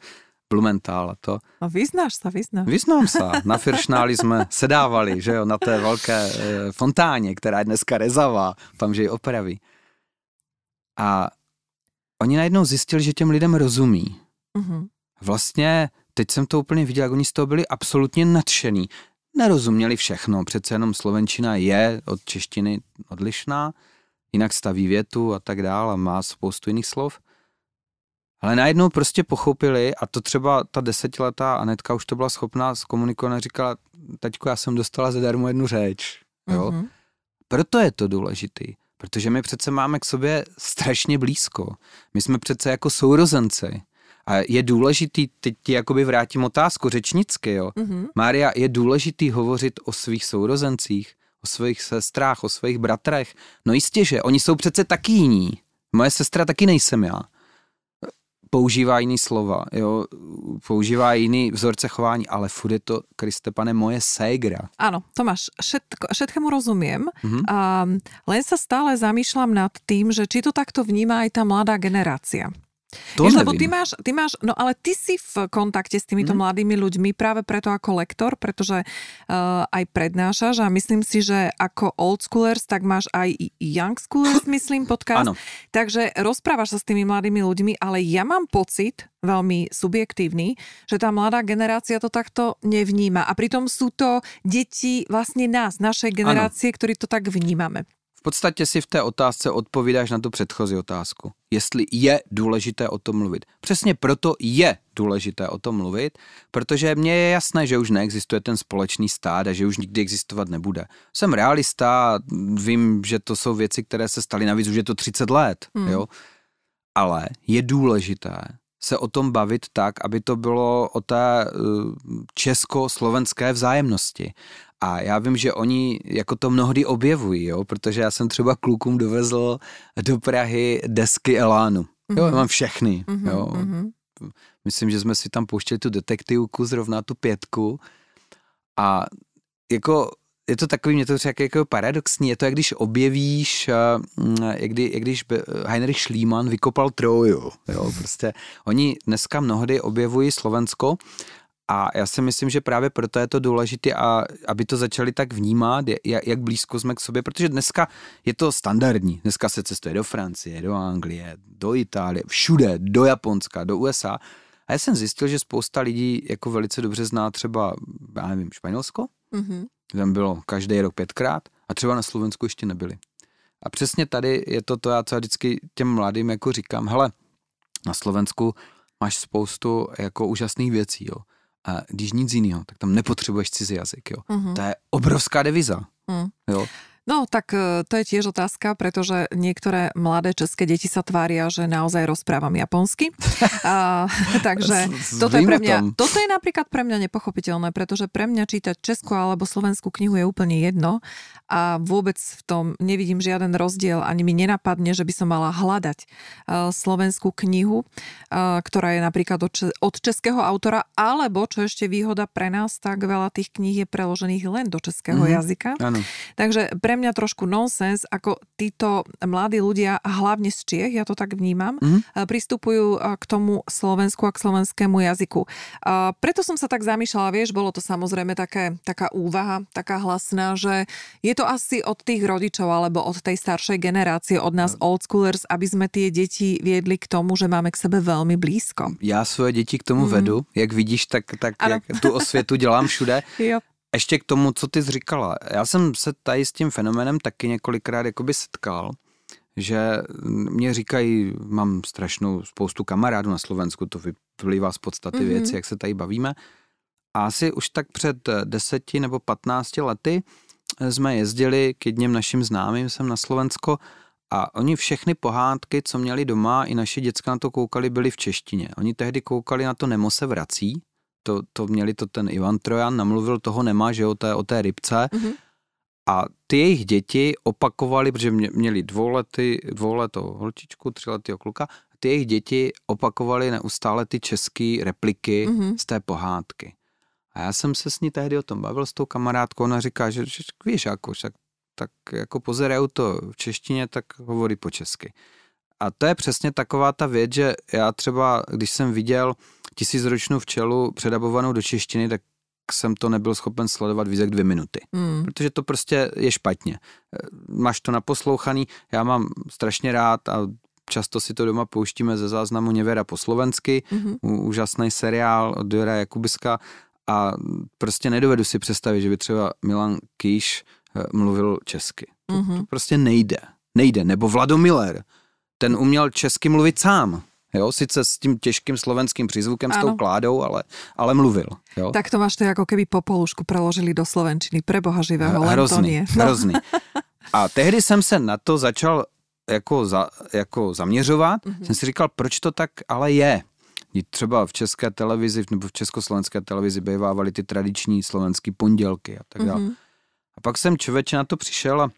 Blumenthal a to. No vyznáš se, vyznám. Vyznám se. <laughs> Na Firšnáli jsme sedávali, že jo, na té velké e, fontáně, která je dneska rezavá, tam, že ji opraví. A oni najednou zjistili, že těm lidem rozumí. Mm-hmm. Vlastně teď jsem to úplně viděl, jak oni z toho byli absolutně nadšený. Nerozuměli všechno, přece jenom slovenčina je od češtiny odlišná, jinak staví větu a tak dále a má spoustu jiných slov. Ale najednou prostě pochopili, a to třeba ta desetiletá Anetka už to byla schopná zkomunikovat říkala, taťko, já jsem dostala zadarmo jednu řeč. Jo? Mm-hmm. Proto je to důležitý, protože my přece máme k sobě strašně blízko. My jsme přece jako sourozenci. A je důležitý, teď ti jakoby vrátím otázku řečnicky, jo. Mm-hmm. Mária, je důležitý hovořit o svých sourozencích, o svých sestrách, o svých bratrech. No jistě, že oni jsou přece taky jiní. Moje sestra taky nejsem já používá jiný slova, jo, používá jiný vzorce chování, ale furt je to, Kriste pane, moje ségra. Áno, Tomáš, všetko, všetkému rozumiem, mm-hmm. a len sa stále zamýšľam nad tým, že či to takto vníma aj tá mladá generácia. To Víš, lebo ty máš, ty máš, no ale ty si v kontakte s týmito mm. mladými ľuďmi práve preto ako lektor, pretože uh, aj prednášaš a myslím si, že ako old schoolers, tak máš aj young schoolers, <laughs> myslím, podcast. Ano. Takže rozprávaš sa s tými mladými ľuďmi, ale ja mám pocit, veľmi subjektívny, že tá mladá generácia to takto nevníma. A pritom sú to deti vlastne nás, našej generácie, ano. ktorí to tak vnímame podstatě si v té otázce odpovídáš na tu předchozí otázku. Jestli je důležité o tom mluvit. Přesně proto je důležité o tom mluvit, protože mně je jasné, že už neexistuje ten společný stát a že už nikdy existovat nebude. Jsem realista, vím, že to jsou věci, které se staly, navíc už je to 30 let, hmm. jo. Ale je důležité se o tom bavit tak, aby to bylo o té eh, česko-slovenské vzájemnosti. A já vím, že oni jako to mnohdy objevují, jo, protože já jsem třeba klukům dovezl do Prahy desky Elánu. Mm-hmm. Jo, já mám všechny, mm-hmm, jo. Mm-hmm. Myslím, že jsme si tam pouštěli tu detektivku, zrovna tu pětku. A jako je to takový, mě to třeba jako paradoxní, je to, jak když objevíš, eh, jak, kdy, jak když Heinrich Schliemann vykopal Troju, jo, <laughs> prostě oni dneska mnohdy objevují Slovensko a já si myslím, že právě proto je to důležité, a aby to začali tak vnímat, jak, blízko jsme k sobě, protože dneska je to standardní. Dneska se cestuje do Francie, do Anglie, do Itálie, všude, do Japonska, do USA. A já jsem zjistil, že spousta lidí jako velice dobře zná třeba, já nevím, Španělsko. Mm-hmm. Tam bylo každý rok pětkrát a třeba na Slovensku ještě nebyli. A přesně tady je to to, já co vždycky těm mladým jako říkám, hele, na Slovensku máš spoustu jako úžasných věcí, jo a když nic jiného, tak tam nepotřebuješ cizí jazyk. Jo. Uh-huh. To je obrovská deviza. Uh-huh. Jo. No tak e, to je tiež otázka, pretože niektoré mladé české deti sa tvária, že naozaj rozprávam japonsky. A, <laughs> takže toto je, pre mňa, toto je napríklad pre mňa nepochopiteľné, pretože pre mňa čítať českú alebo slovenskú knihu je úplne jedno a vôbec v tom nevidím žiaden rozdiel, ani mi nenapadne, že by som mala hľadať e, slovenskú knihu, e, ktorá je napríklad od českého autora, alebo čo ešte výhoda pre nás, tak veľa tých kníh je preložených len do českého mm-hmm. jazyka. Ano. Takže pre pre mňa trošku nonsens, ako títo mladí ľudia, a hlavne z Čiech, ja to tak vnímam, mm-hmm. pristupujú k tomu Slovensku a k slovenskému jazyku. Preto som sa tak zamýšľala, vieš, bolo to samozrejme také, taká úvaha, taká hlasná, že je to asi od tých rodičov alebo od tej staršej generácie, od nás oldschoolers, aby sme tie deti viedli k tomu, že máme k sebe velmi blízko. Já svoje děti k tomu mm. vedu, jak vidíš, tak, tak jak tu osvětu dělám všude. <laughs> jo. Ještě k tomu, co ty jsi říkala. Já jsem se tady s tím fenomenem taky několikrát jakoby setkal, že mě říkají, mám strašnou spoustu kamarádů na Slovensku, to vyplývá z podstaty mm-hmm. věci, jak se tady bavíme. A asi už tak před deseti nebo patnácti lety jsme jezdili k jedním našim známým sem na Slovensko a oni všechny pohádky, co měli doma, i naši děcka na to koukali, byly v češtině. Oni tehdy koukali na to Nemo se vrací, to, to měli to ten Ivan Trojan, namluvil toho Nema, že o té, o té rybce. Mm-hmm. A ty jejich děti opakovali, protože měli dvoulety, dvouletou holčičku, tříletého kluka, a ty jejich děti opakovali neustále ty české repliky mm-hmm. z té pohádky. A já jsem se s ní tehdy o tom bavil s tou kamarádkou, ona říká, že, že víš, jako, však, tak jako pozerajou to v češtině, tak hovorí po česky. A to je přesně taková ta věc, že já třeba, když jsem viděl tisícročnou včelu předabovanou do češtiny, tak jsem to nebyl schopen sledovat víc jak dvě minuty. Mm. Protože to prostě je špatně. Máš to naposlouchaný, já mám strašně rád a často si to doma pouštíme ze záznamu Něvera po slovensky, mm-hmm. úžasný seriál od Jura Jakubiska a prostě nedovedu si představit, že by třeba Milan Kýš eh, mluvil česky. To, mm-hmm. to prostě nejde. Nejde. Nebo Vladomiller. Ten uměl česky mluvit sám. Jo, sice s tím těžkým slovenským přízvukem, ano. s tou kládou, ale, ale mluvil. Jo. Tak to máš to jako keby po polušku preložili do slovenčiny. Pre boha živého, hrozný, to No. Hrozný. A tehdy jsem se na to začal jako, za, jako zaměřovat. Mm-hmm. Jsem si říkal, proč to tak ale je. Třeba v české televizi nebo v československé televizi bývávaly ty tradiční slovenské pondělky a tak dále. Mm-hmm. A pak jsem člověče na to přišel a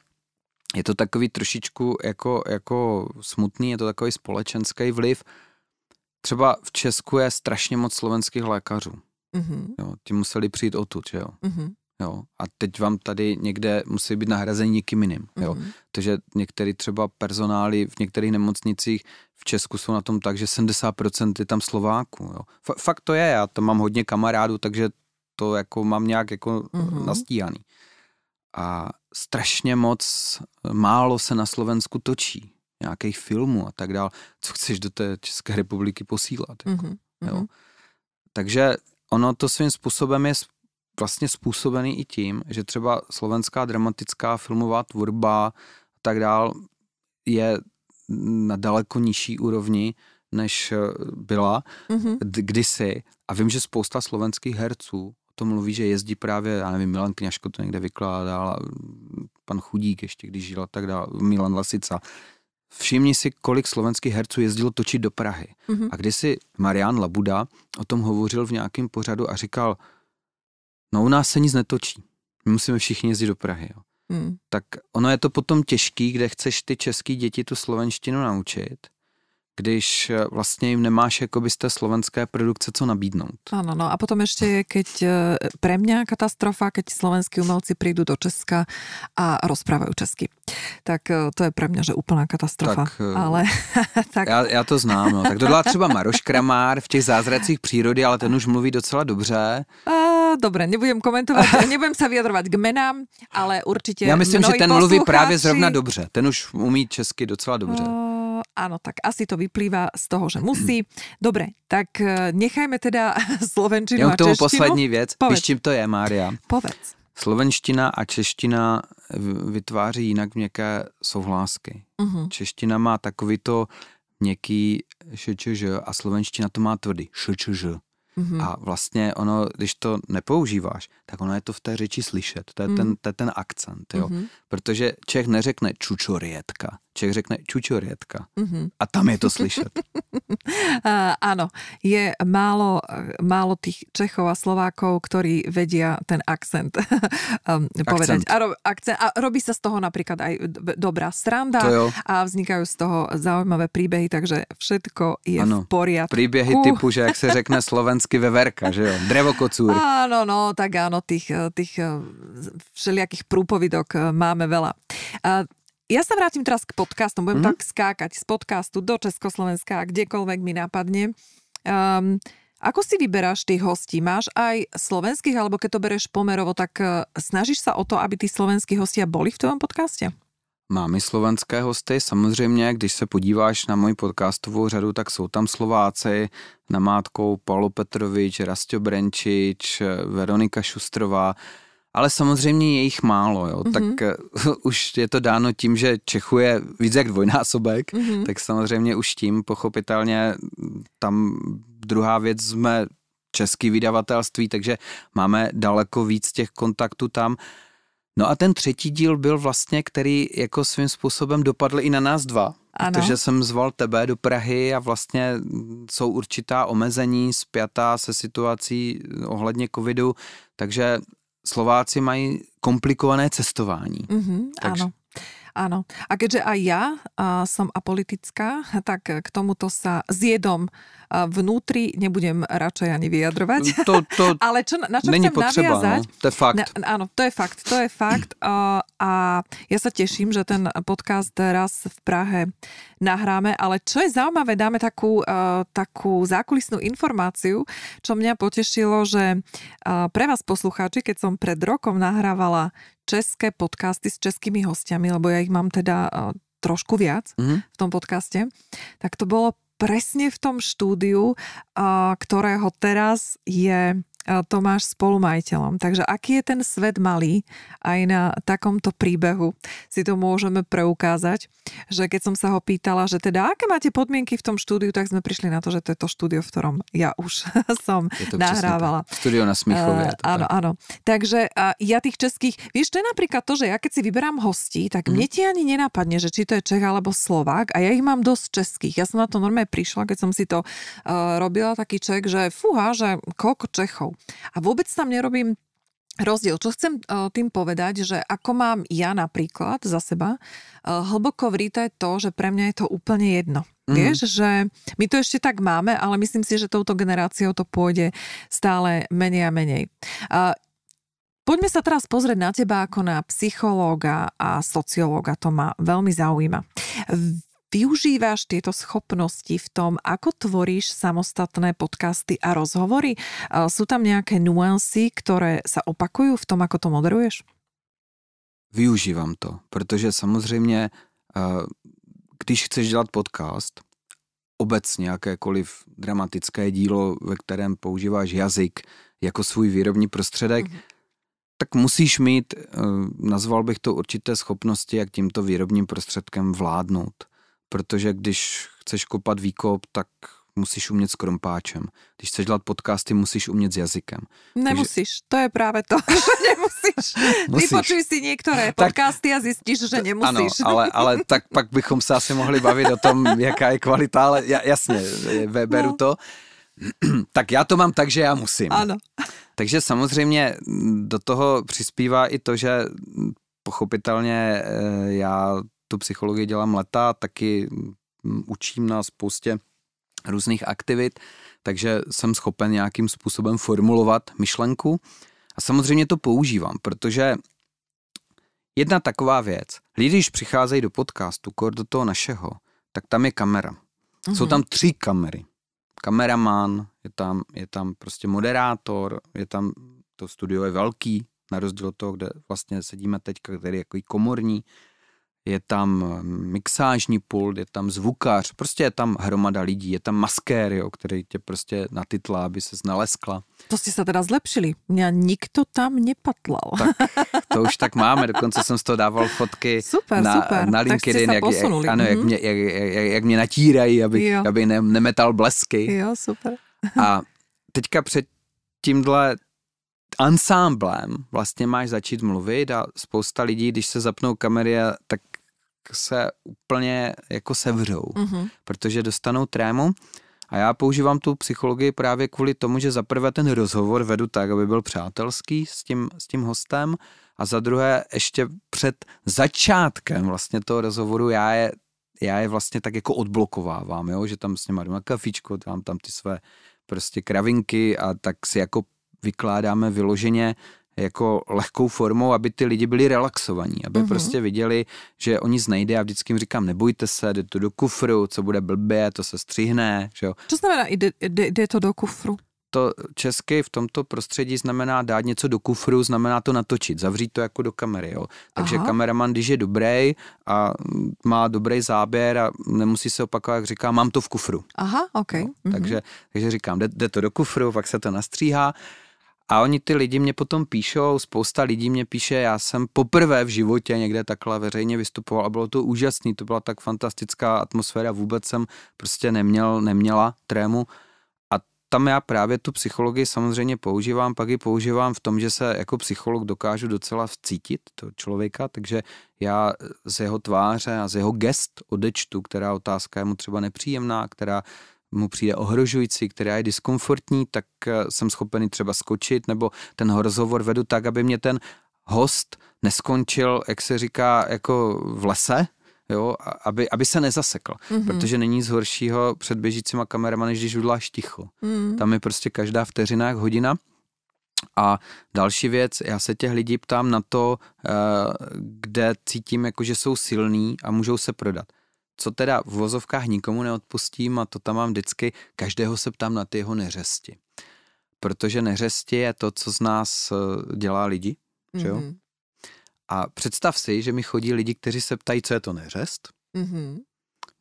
je to takový trošičku jako, jako smutný, je to takový společenský vliv. Třeba v Česku je strašně moc slovenských lékařů. Mm-hmm. Jo, ti museli přijít odtud, že jo. Mm-hmm. Jo, a teď vám tady někde musí být nahrazení někým jiným. Jo. Mm-hmm. Takže některý třeba personály v některých nemocnicích v Česku jsou na tom tak, že 70% je tam Slováků. Jo. F- fakt to je, já tam mám hodně kamarádů, takže to jako mám nějak jako mm-hmm. nastíhaný. A strašně moc, málo se na Slovensku točí nějakých filmů a tak dále. Co chceš do té České republiky posílat? Jako, mm-hmm. jo. Mhm. Takže ono to svým způsobem je vlastně způsobený i tím, že třeba slovenská dramatická filmová tvorba a tak dál je na daleko nižší úrovni, než eh, byla mm-hmm. kdysi. A vím, že spousta slovenských herců o tom mluví, že jezdí právě, já nevím, Milan Kňažko to někde vykládal, pan Chudík ještě, když žil a tak dále, Milan Lasica. Všimni si, kolik slovenských herců jezdilo točit do Prahy. Mm-hmm. A kdysi Marian Labuda o tom hovořil v nějakém pořadu a říkal, no u nás se nic netočí. My musíme všichni jezdit do Prahy. Jo. Hmm. Tak ono je to potom těžký, kde chceš ty český děti tu slovenštinu naučit když eh, vlastně jim nemáš jakoby z té slovenské produkce co nabídnout. Ano, no a potom ještě je, keď eh, pre mňa katastrofa, keď slovenskí umelci prídu do Česka a rozprávají česky. Tak eh, to je pre mňa, že úplná katastrofa. Tak, ale, <laughs> tak... Já, já to znám, no. Tak to dělá třeba Maroš Kramár v těch zázracích přírody, ale ten už mluví docela dobře. Uh, dobre, nebudem komentovat, <laughs> nebudem se vyjadrovat k menám, ale určitě Já myslím, že ten mluví právě zrovna dobře. Ten už umí česky docela dobře. Uh áno, tak asi to vyplýva z toho, že musí. <clears throat> Dobre, tak e, nechajme teda <laughs> slovenčinu a k tomu češtinu. poslední věc. Povedz. Víš, čím to je, Mária? Povedz. Slovenština a čeština vytváří jinak měkké souhlásky. Uh-huh. Čeština má takový to měkký ščž a slovenština to má tvrdý ščž. Mm-hmm. A vlastně ono, když to nepoužíváš, tak ono je to v té řeči slyšet. To je, mm. ten, to je ten akcent, jo. Mm-hmm. Protože Čech neřekne čučorietka. Čech řekne čučorietka. Mm-hmm. A tam je to slyšet. <laughs> Áno, je málo, málo tých Čechov a Slovákov, ktorí vedia ten akcent <laughs> um, povedať. A, ro, akcent. a robí sa z toho napríklad aj dobrá sranda a vznikajú z toho zaujímavé príbehy, takže všetko je ano. v poriadku. Príbehy <laughs> typu, že jak se řekne slovensky veverka, že jo? Drevokocúr. Áno, no, tak áno, tých, tých všelijakých prúpovidok máme veľa. Ja sa vrátim teraz k podcastom, budem mm. tak skákať z podcastu do Československa a kdekoľvek mi napadne. Um, ako si vyberáš tých hostí? Máš aj slovenských, alebo keď to bereš pomerovo, tak uh, snažíš sa o to, aby tí slovenskí hostia boli v tvojom podcaste? Mám i slovenské hosty, samozřejmě, když se podíváš na moji podcastovou řadu, tak jsou tam Slováci, namátkou Paulo Petrovič, Rastio Brenčič, Veronika Šustrová, ale samozřejmě je jich málo, jo. Mm-hmm. tak uh, <laughs> už je to dáno tím, že Čechu je víc jak dvojnásobek, mm-hmm. tak samozřejmě už tím pochopitelně tam druhá věc jsme český vydavatelství, takže máme daleko víc těch kontaktů tam. No a ten třetí díl byl vlastně, který jako svým způsobem dopadl i na nás dva. Ano. Protože jsem zval tebe do Prahy a vlastně jsou určitá omezení spjatá se situací ohledně covidu, takže Slováci mají komplikované cestování. Mm-hmm, Takže... Áno. Áno. A keďže aj ja a, som apolitická, tak k tomuto sa zjedom vnútri nebudem radšej ani vyjadrovať. To, to <laughs> Ale čo, na čo chcem potřeba, naviazať? No, to je fakt. Na, áno, to je fakt, to je fakt. <clears throat> A, a ja sa teším, že ten podcast raz v Prahe nahráme, ale čo je zaujímavé, dáme takú, takú zákulisnú informáciu, čo mňa potešilo, že pre vás poslucháči, keď som pred rokom nahrávala české podcasty s českými hostiami, lebo ja ich mám teda uh, trošku viac mm-hmm. v tom podcaste, tak to bolo presne v tom štúdiu, ktorého teraz je Tomáš spolumajiteľom. Takže aký je ten svet malý, aj na takomto príbehu si to môžeme preukázať, že keď som sa ho pýtala, že teda aké máte podmienky v tom štúdiu, tak sme prišli na to, že to je to štúdio, v ktorom ja už <laughs> som nahrávala. Štúdio na Smíchovie. Uh, áno, áno. Takže uh, ja tých českých, vieš, to je napríklad to, že ja keď si vyberám hostí, tak mm. mne ti ani nenapadne, že či to je Čech alebo Slovák a ja ich mám dosť českých. Ja som na to normálne prišla, keď som si to uh, robila taký ček, že fúha, že koľko Čechov. A vôbec tam nerobím rozdiel. Čo chcem uh, tým povedať, že ako mám ja napríklad za seba, uh, hlboko vrité to, že pre mňa je to úplne jedno. Mm. Vieš, že my to ešte tak máme, ale myslím si, že touto generáciou to pôjde stále menej a menej. Uh, Poďme sa teraz pozrieť na teba ako na psychológa a sociológa. To ma veľmi zaujíma. Využíváš tieto schopnosti v tom, ako tvoríš samostatné podcasty a rozhovory? Sú tam nejaké nuancy, ktoré sa opakujú v tom, ako to moderuješ? Využívám to, protože samozřejmě, když chceš dělat podcast, obecně jakékoliv dramatické dílo, ve kterém používáš jazyk jako svůj výrobní prostředek, mm-hmm. tak musíš mít, nazval bych to určité schopnosti, jak tímto výrobním prostředkem vládnout protože když chceš kopat výkop, tak musíš umět s krompáčem. Když chceš dělat podcasty, musíš umět s jazykem. Nemusíš, Takže... to je právě to, <laughs> nemusíš. <laughs> musíš. Vypočuj si některé podcasty a zjistíš, že nemusíš. Ano, ale, <laughs> ale tak pak bychom se asi mohli bavit o tom, jaká je kvalita, ale jasně, beru no. to. <clears throat> tak já to mám tak, že já musím. Ano. Takže samozřejmě do toho přispívá i to, že pochopitelně eh, já tu psychologii dělám leta, taky mm, učím na spoustě různých aktivit, takže jsem schopen nějakým způsobem formulovat myšlenku a samozřejmě to používám, protože jedna taková věc, lidi, když přicházejí do podcastu, kor do toho našeho, tak tam je kamera. Mm-hmm. Jsou mhm. tam tři kamery. Kameraman, je tam, je tam prostě moderátor, je tam, to studio je velký, na rozdíl od toho, kde vlastně sedíme teď, který je jako komorní, je tam eh, mixážní pult, je tam zvukař, prostě je tam hromada lidí, je tam maskér, jo, který tě prostě natytlá, aby se znaleskla. To jste se teda zlepšili. Mě nikto tam nepatlal. Tak, <laughs> to už tak máme, dokonce jsem z toho dával fotky super, na, super. na LinkedIn, jak, jak, ano, mm-hmm. jak, mhm. mě, jak, jak, jak mě natírají, aby, aby ne, nemetal blesky. Jo, super. A teďka před tímhle ansámblem vlastně máš začít mluvit a spousta lidí, když se zapnou kamery, tak se úplně jako sevřou, mm-hmm. protože dostanou trému. A já používám tu psychologii právě kvůli tomu, že za prvé ten rozhovor vedu tak, aby byl přátelský s tím, s tím hostem a za druhé ještě před začátkem vlastně toho rozhovoru já je, já je vlastně tak jako odblokovávám, jo? že tam s nimi jdu na kafičko, tam tam ty své prostě kravinky a tak si jako vykládáme vyloženě jako lehkou formou, aby ty lidi byli relaxovaní, aby mm-hmm. prostě viděli, že o nic nejde a vždycky jim říkám, nebojte se, jde to do kufru, co bude blbě, to se střihne. Že jo. Co znamená, jde, jde, jde to do kufru? To česky v tomto prostředí znamená dát něco do kufru, znamená to natočit, zavřít to jako do kamery. Jo. Takže Aha. kameraman, když je dobrý a má dobrý záběr a nemusí se opakovat, jak říká, mám to v kufru. Aha, ok. Jo. Mm-hmm. Takže, takže říkám, jde, jde to do kufru, pak se to nastříhá a oni ty lidi mě potom píšou, spousta lidí mě píše, já jsem poprvé v životě někde takhle veřejně vystupoval a bylo to úžasný, to byla tak fantastická atmosféra, vůbec jsem prostě neměl, neměla trému. A tam já právě tu psychologii samozřejmě používám, pak ji používám v tom, že se jako psycholog dokážu docela vcítit toho člověka, takže já z jeho tváře a z jeho gest odečtu, která otázka je mu třeba nepříjemná, která mu přijde ohrožující, která je diskomfortní, tak eh, jsem schopený třeba skočit, nebo ten rozhovor vedu tak, aby mě ten host neskončil, jak se říká, jako v lese, jo, aby, aby se nezasekl, mm-hmm. protože není z horšího před běžícíma kameramany, než když udláš ticho. Mm. Tam je prostě každá vteřina jak hodina. A další věc, já se těch lidí ptám na to, eh, kde cítím, jako, že jsou silní a můžou se prodat co teda v vozovkách nikomu neodpustím a to tam mám vždycky, každého se ptám na ty jeho neřesti. Protože neřesti je to, co z nás eh, dělá lidi, mm-hmm. že jo? Mhm. A představ si, že mi chodí lidi, kteří se ptají, co je to neřest. Mm-hmm.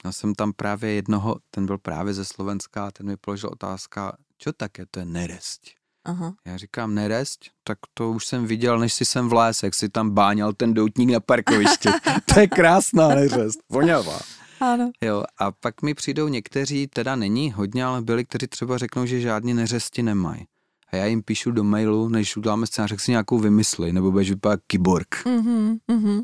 Já jsem tam právě jednoho, ten byl právě ze Slovenska, ten mi položil otázka, co také to je nerest. Aha. Já říkám nerest, tak to už jsem viděl, než si jsem vlez, jak si tam báňal ten doutník na parkovišti. <laughs> to je krásná neřest, voňavá. Ano. Jo, a pak mi přijdou někteří, teda není hodně, ale byli, kteří třeba řeknou, že žádný neřesti nemají. A já jim píšu do mailu, než uděláme scénář, jak si nějakou vymysli, nebo budeš vypadat kyborg. Mm-hmm, mm-hmm.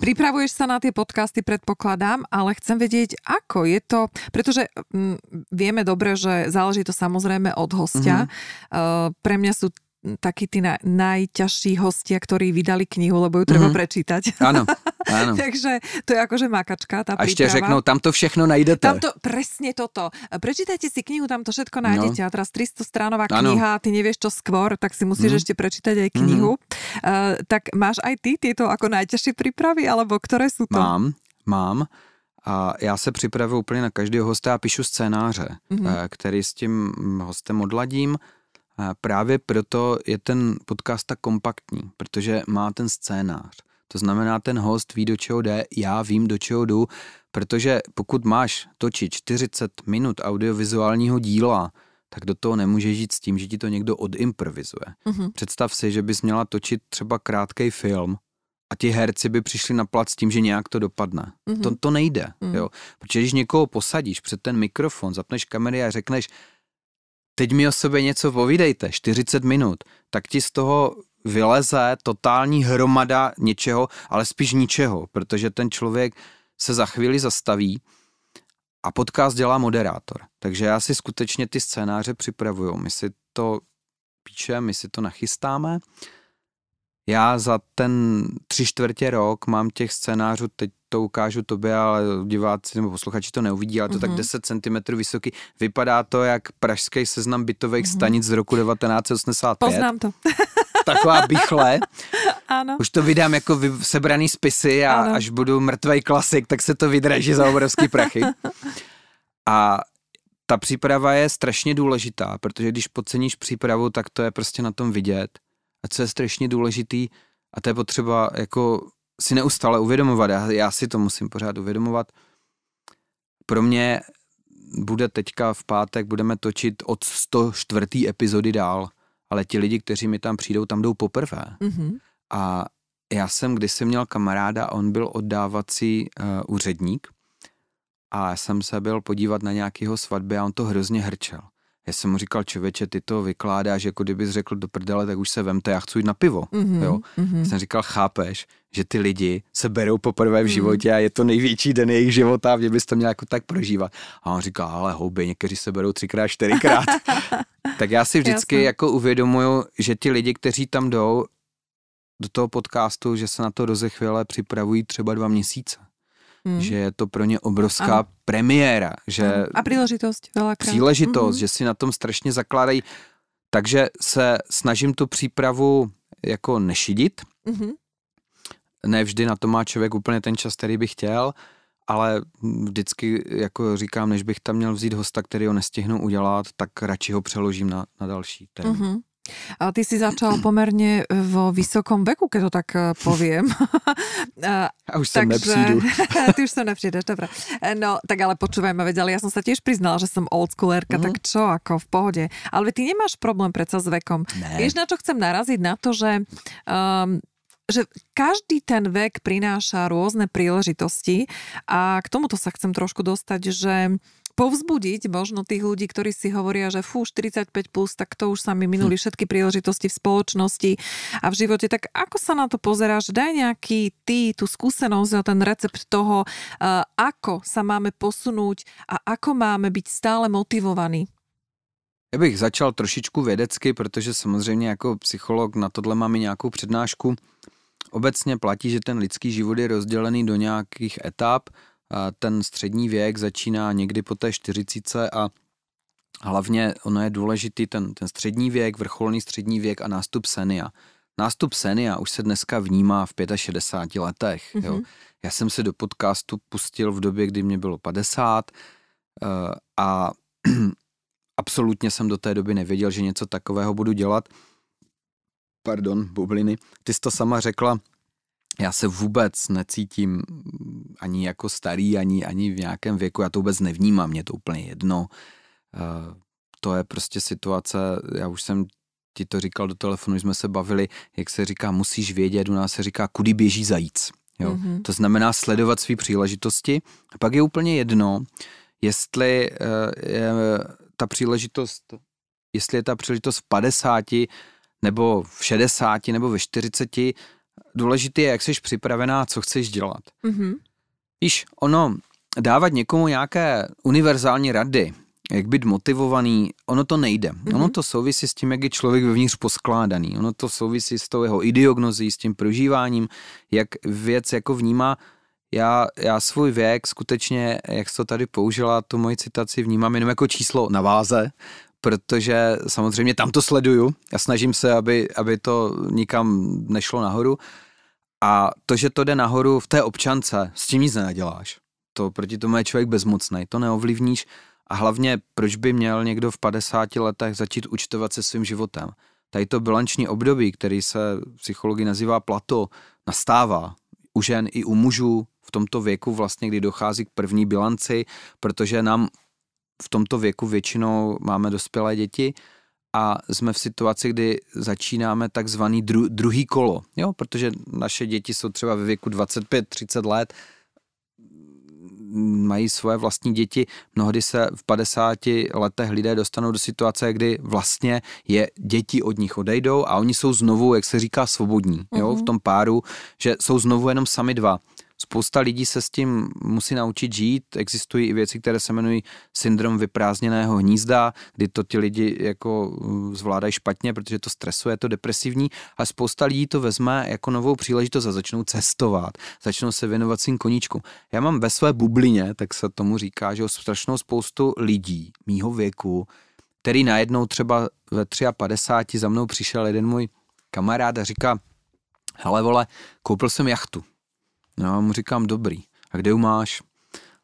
Pripravuješ sa na tie podcasty, predpokladám, ale chcem vedieť, ako je to, pretože mm, vieme dobre, že záleží to samozrejme od hostia. Mm-hmm. Uh, pre mňa sú takí tí na, najťažší hostia, ktorí vydali knihu, lebo ju treba mm-hmm. prečítať. Áno, <laughs> áno. Takže to je akože makačka, tá A ešte řeknou, tam to všechno najdete. Tam to, presne toto. Prečítajte si knihu, tam to všetko nájdete. No. A teraz 300 stránová kniha, ty nevieš čo skôr, tak si musíš mm. ešte prečítať aj knihu. Mm. Uh, tak máš aj ty tieto ako najťažšie prípravy, alebo ktoré sú to? Mám, mám. A já se připravuju úplně na každého hosta a píšu scénáře, mm-hmm. který s tím hostem odladím a právě proto je ten podcast tak kompaktní, protože má ten scénář. To znamená, ten host ví, do čeho jde, já vím, do čeho jdu, protože pokud máš točit 40 minut audiovizuálního díla, tak do toho nemůžeš žít s tím, že ti to někdo odimprovizuje. Mm-hmm. Představ si, že bys měla točit třeba krátký film a ti herci by přišli na plac s tím, že nějak to dopadne. Mm-hmm. To, to nejde, mm-hmm. jo. Protože když někoho posadíš před ten mikrofon, zapneš kamery a řekneš, teď mi o sobě něco povídejte, 40 minut, tak ti z toho vyleze totální hromada něčeho, ale spíš ničeho, protože ten člověk se za chvíli zastaví a podcast dělá moderátor. Takže já si skutečně ty scénáře připravuju. My si to píšeme, my si to nachystáme já za ten tři čtvrtě rok mám těch scénářů, teď to ukážu tobě, ale diváci nebo posluchači to neuvidí, ale to mm-hmm. tak 10 cm vysoký. Vypadá to jak pražský seznam bytových mm-hmm. stanic z roku 1985. Poznám to. <laughs> Taková bychle. ano. Už to vydám jako sebraný spisy a ano. až budu mrtvej klasik, tak se to vydraží za obrovský prachy. <laughs> A ta příprava je strašně důležitá, protože když podceníš přípravu, tak to je prostě na tom vidět. A co je strašně důležitý, a to je potřeba jako si neustále uvědomovat, já, já si to musím pořád uvědomovat, pro mě bude teďka v pátek, budeme točit od 104. epizody dál, ale ti lidi, kteří mi tam přijdou, tam jdou poprvé. Mm-hmm. A já jsem kdysi měl kamaráda, on byl oddávací uh, úředník a já jsem se byl podívat na nějakého svatby a on to hrozně hrčel. Já jsem mu říkal, člověče, ty to vykládáš, jako kdybys řekl do prdele, tak už se vemte, já chci jít na pivo. Mm-hmm, jo? Mm-hmm. Jsem říkal, chápeš, že ty lidi se berou poprvé v mm. životě a je to největší den jejich života a mě bys to měl jako tak prožívat. A on říká, ale houby, někteří se berou třikrát, čtyřikrát. <laughs> tak já si vždycky Jasne. jako uvědomuju, že ti lidi, kteří tam jdou do toho podcastu, že se na to rozechvěle připravují třeba dva měsíce hmm. že je to pro ně obrovská ano. premiéra. Že ano. A příležitost velakrát. Příležitost, mm-hmm. že si na tom strašně zakládají. Takže se snažím tu přípravu jako nešidit. Mm-hmm. Ne vždy na to má člověk úplně ten čas, který by chtěl, ale vždycky jako říkám, než bych tam měl vzít hosta, který ho nestihnu udělat, tak radši ho přeložím na, na další termín. Mm-hmm. A ty si začal pomerne vo vysokom veku, keď to tak eh, poviem. <laughs> a už sem nepřijdu. <laughs> ty už sem nepřídeš, dobré. No, tak ale počúvajme, veď, ale ja som sa tiež priznala, že som oldschoolerka, mm-hmm. tak čo, ako v pohode. Ale ty nemáš problém predsa s vekom. Ne. Vieš, na čo chcem naraziť? Na to, že um, že každý ten vek prináša rôzne príležitosti a k tomuto sa chcem trošku dostať, že povzbudiť možno tých ľudí, ktorí si hovoria, že fú, 45 plus, tak to už sa mi minuli hm. všetky príležitosti v spoločnosti a v živote. Tak ako sa na to pozeráš? Daj nejaký ty, tú skúsenosť a ten recept toho, ako sa máme posunúť a ako máme byť stále motivovaní. Já bych začal trošičku vědecky, protože samozřejmě jako psycholog na tohle máme nějakou přednášku. Obecně platí, že ten lidský život je rozdělený do nějakých etap ten střední věk začíná někdy po té 40 a hlavně ono je důležitý ten, ten střední věk, vrcholný střední věk a nástup senia. Nástup senia už se dneska vnímá v 65 letech. Mm-hmm. Jo. Mhm. Já jsem se do podcastu pustil v době, kdy mě bylo 50 uh, eh, a <clears throat> absolutně jsem do té doby nevěděl, že něco takového budu dělat. Pardon, bubliny. Ty jsi to sama řekla, já se vůbec necítím ani jako starý, ani, ani v nějakém věku, já to vůbec nevnímám, mě to úplně jedno. Uh, to je prostě situace, já už jsem ti to říkal do telefonu, jsme se bavili, jak se říká, musíš vědět, u nás se říká, kudy běží zajíc. Jo? Mm-hmm. To znamená sledovat své příležitosti. A pak je úplně jedno, jestli uh, je ta příležitost, jestli je ta příležitost v 50, nebo v 60, nebo ve 40, důležité je, jak jsi připravená, co chceš dělat. Mm-hmm. Víš, ono, dávat někomu nějaké univerzální rady, jak být motivovaný, ono to nejde. Mm-hmm. Ono to souvisí s tím, jak je člověk vevnitř poskládaný. Ono to souvisí s tou jeho ideognozí, s tím prožíváním, jak věc jako vnímá. Já, já svůj věk skutečně, jak jsi to tady použila, tu moji citaci vnímám jenom jako číslo na váze, protože samozřejmě tam to sleduju a snažím se, aby, aby to nikam nešlo nahoru. A to, že to jde nahoru v té občance, s tím nic nenaděláš. To proti tomu je člověk bezmocný, to neovlivníš a hlavně, proč by měl někdo v 50 letech začít účtovat se svým životem. Tady to bilanční období, který se v psychologii nazývá plato, nastává u žen i u mužů v tomto věku vlastně, kdy dochází k první bilanci, protože nám v tomto věku většinou máme dospělé děti a jsme v situaci, kdy začínáme takzvaný dru, druhý kolo, jo, protože naše děti jsou třeba ve věku 25-30 let, mají svoje vlastní děti, mnohdy se v 50 letech lidé dostanou do situace, kdy vlastně je děti od nich odejdou a oni jsou znovu, jak se říká, svobodní, jo, uh-huh. v mhm. tom páru, že jsou znovu jenom sami dva. Spousta lidí se s tím musí naučit žít. Existují i věci, které se jmenují syndrom vyprázdněného hnízda, kdy to ti lidi jako uh, zvládají špatně, protože to stresuje, je to depresivní. A spousta lidí to vezme jako novou příležitost a začnou cestovat, začnou se věnovat svým koníčkům. Já mám ve své bublině, tak se tomu říká, že strašnou spoustu lidí mýho věku, který najednou třeba ve 53 za mnou přišel jeden můj kamarád a říká, hele vole, koupil jsem jachtu No, já mu říkám, dobrý. A kde ju máš?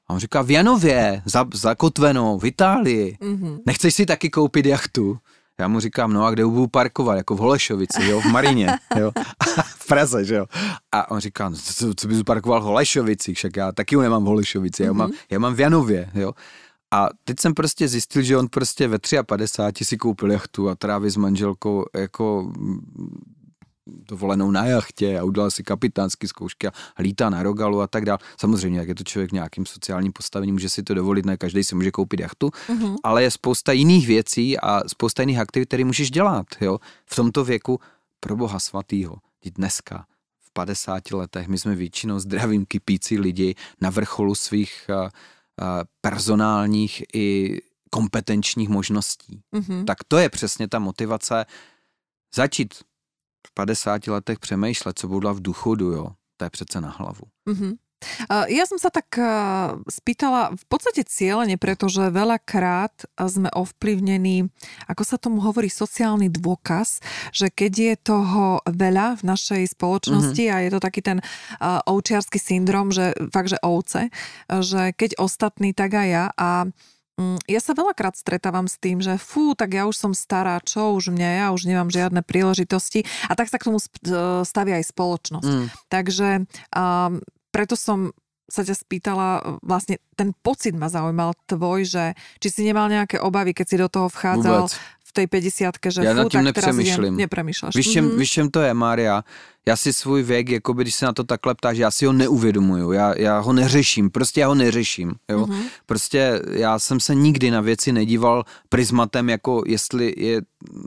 A on říká, v Janově, za, zakotvenou, v Itálii. Mm-hmm. Nechceš si taky koupit jachtu? Já mu říkám, no a kde budu parkovat? Jako v Holešovici, jo, v Marině, jo, <laughs> v Praze, že jo. A on říká, no, co, co bys parkoval v Holešovici, však já taky ho nemám v Holešovici, mm-hmm. já, mám, já mám v Janově, jo. A teď jsem prostě zjistil, že on prostě ve 53 si koupil jachtu a tráví s manželkou jako dovolenou na jachtě a udělal si kapitánské zkoušky a lítá na rogalu a tak dále. Samozřejmě, jak je to člověk v nějakým sociálním postavení, může si to dovolit, ne každý si může koupit jachtu, mm-hmm. ale je spousta jiných věcí a spousta jiných aktivit, které můžeš dělat, jo, v tomto věku pro boha svatýho. Dneska v 50 letech my jsme většinou zdravým kypící lidi na vrcholu svých uh, uh, personálních i kompetenčních možností. Mm-hmm. Tak to je přesně ta motivace začít 50 letech přemýšlet, co budu v důchodu, jo. To je přece na hlavu. Mm-hmm. Ja som sa tak spýtala v podstate cieľene, pretože veľakrát sme ovplyvnení, ako sa tomu hovorí, sociálny dôkaz, že keď je toho veľa v našej spoločnosti mm-hmm. a je to taký ten ovčiarský syndrom, že fakt, že ovce, že keď ostatní, tak aj ja a ja sa veľakrát stretávam s tým, že fú, tak ja už som stará, čo už mňa, ja už nemám žiadne príležitosti a tak sa k tomu e, stavia aj spoločnosť. Mm. Takže um, preto som sa ťa spýtala, vlastne ten pocit ma zaujímal tvoj, že či si nemal nejaké obavy, keď si do toho vchádzal Vôbec. v tej 50 že Já fú, nad tím tak nepřemýšlím. Teraz nepřemýšľaš. Víš, čem, mm-hmm. víš, čem to je, Mária? Já si svůj věk, jako když se na to takhle ptáš, já si ho neuvědomuju, já, já ho neřeším, prostě já ho neřeším, jo. Mm-hmm. Prostě já jsem se nikdy na věci nedíval prismatem, jako jestli je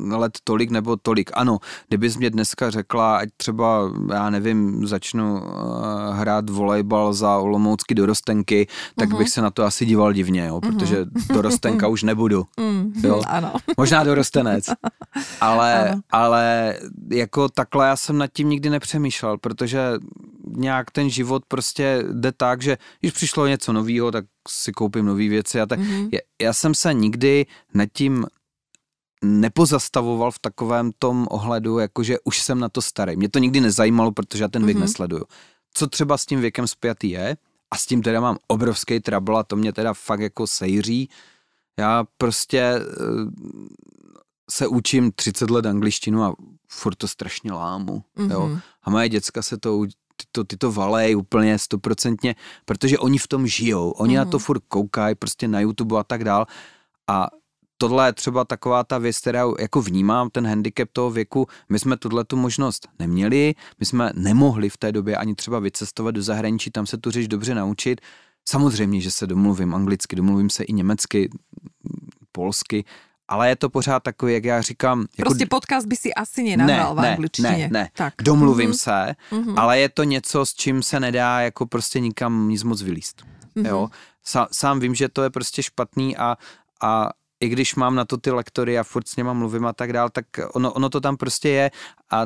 let tolik nebo tolik. Ano, kdybys mě dneska řekla, ať třeba, já nevím, začnu uh, hrát volejbal za Olomoucky dorostenky, tak mm-hmm. bych se na to asi díval divně, jo, protože mm-hmm. dorostenka už nebudu. <laughs> Mm, jo. <laughs> Ano. Možná dorostenec. <laughs> Ale, ano. ale jako takhle já jsem nad tím nikdy nepřemýšlel, protože nějak ten život prostě jde tak, že když přišlo něco nového, tak si koupím nové věci a tak. Mm-hmm. Já, já jsem se nikdy nad tím nepozastavoval v takovém tom ohledu, jakože už jsem na to starý. Mě to nikdy nezajímalo, protože já ten věk mm-hmm. nesleduju. Co třeba s tím věkem zpětý je, a s tím teda mám obrovský trouble a to mě teda fakt jako sejří. Já prostě eh, se učím 30 let angličtinu a furt to strašně lámu, mm-hmm. jo. Mhm. A moje děcka se to, ty to, ty to valej úplně stoprocentně, protože oni v tom žijou, oni mm-hmm. na to mhm. furt koukají prostě na YouTube a tak dál a tohle je třeba taková ta věc, kterou jako vnímám, ten handicap toho věku. My jsme tuhle tu možnost neměli, my jsme nemohli v té době ani třeba vycestovat do zahraničí, tam se tu řeč dobře naučit. Samozřejmě, že se domluvím anglicky, domluvím se i německy, polsky, ale je to pořád takový, jak já říkám... Jako... Prostě podcast by si asi nenahral ne, v angličtině. Ne, ne, tak. domluvím mm-hmm. se, mm-hmm. ale je to něco, s čím se nedá jako prostě nikam nic moc vylíst. Mm-hmm. Jo? Sám vím, že to je prostě špatný a, a i když mám na to ty lektory a furt s něma mluvím a tak dál, tak ono, ono to tam prostě je a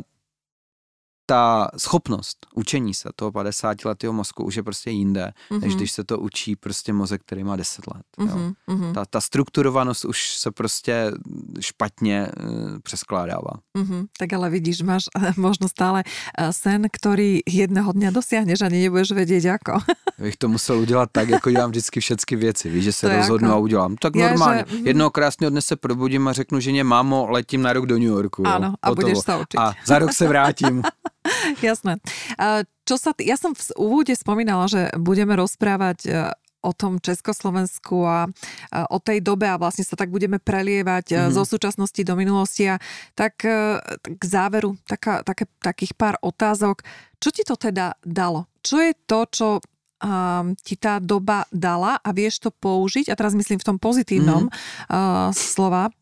ta schopnost učení se toho 50 letého mozku už je prostě jinde, mm-hmm. než když se to učí prostě mozek, který má 10 let. Mm-hmm. Jo. Mhm. Ta, ta strukturovanost už se prostě špatně uh, přeskládává. Mm-hmm. Tak ale vidíš, máš uh, možno stále uh, sen, který jednoho dňa dosiahneš, ani nebudeš vědět, jako. <laughs> Bych to musel udělat tak, jako dělám vždycky všechny věci. Víš, že se to rozhodnu jako... a udělám. Tak Já, normálně. Že... Mhm. Jednoho krásného dne se probudím a řeknu ženě, mámo, letím na rok do New Yorku. Ano, a Hotovo. budeš se učit. A za rok se vrátím. <laughs> <laughs> Jasné. Čo sa t- ja som v úvode spomínala, že budeme rozprávať e, o tom Československu a o tej dobe a vlastne sa tak budeme prelievať mm-hmm. zo súčasnosti do minulosti a tak e, k záveru taká, také, takých pár otázok. Čo ti to teda dalo? Čo je to, čo um, ti tá doba dala a vieš to použiť, a teraz myslím v tom pozitívnom mm-hmm. uh, slova,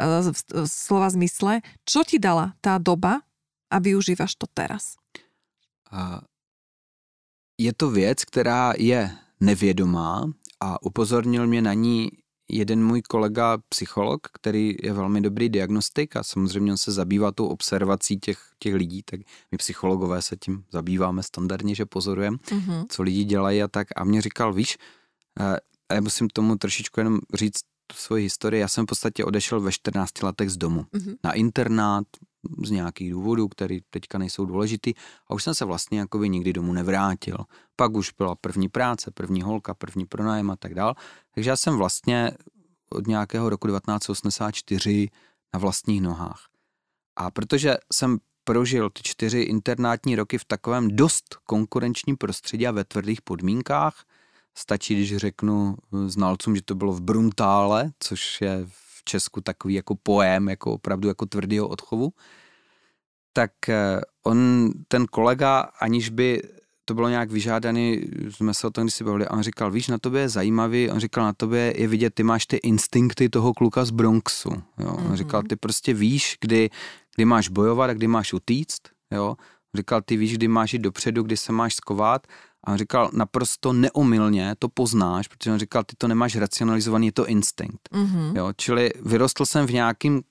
uh, slova zmysle, čo ti dala tá doba a využíváš to teraz? Je to věc, která je nevědomá a upozornil mě na ní jeden můj kolega psycholog, který je velmi dobrý diagnostik a samozřejmě on se zabývá tou observací těch, těch lidí, tak my psychologové se tím zabýváme standardně, že pozorujeme, mm-hmm. co lidi dělají a tak. A mě říkal, víš, a já musím tomu trošičku jenom říct svoji historii. Já jsem v podstatě odešel ve 14 letech z domu mm-hmm. na internát, z nějakých důvodů, které teďka nejsou důležitý a už jsem se vlastně jakoby nikdy domů nevrátil. Pak už byla první práce, první holka, první pronájem a tak dál. Takže já jsem vlastně od nějakého roku 1984 na vlastních nohách. A protože jsem prožil ty čtyři internátní roky v takovém dost konkurenčním prostředí a ve tvrdých podmínkách, stačí, když řeknu znalcům, že to bylo v Bruntále, což je v Česku takový jako pojem, jako opravdu jako tvrdýho odchovu, tak eh, on, ten kolega, aniž by to bylo nějak vyžádaný, jsme se o tom si bavili, a on říkal, víš, na tobě je zajímavý, on říkal, na tobě je vidět, ty máš ty instinkty toho kluka z Bronxu, jo. On mm-hmm. říkal, ty prostě víš, kdy, kdy máš bojovat a kdy máš utíct, jo. On říkal, ty víš, kdy máš jít dopředu, kdy se máš skovat a on říkal, naprosto neomylně to poznáš, protože on říkal, ty to nemáš racionalizovaný, je to instinkt. Mm-hmm. Jo, čili vyrostl jsem v nějakým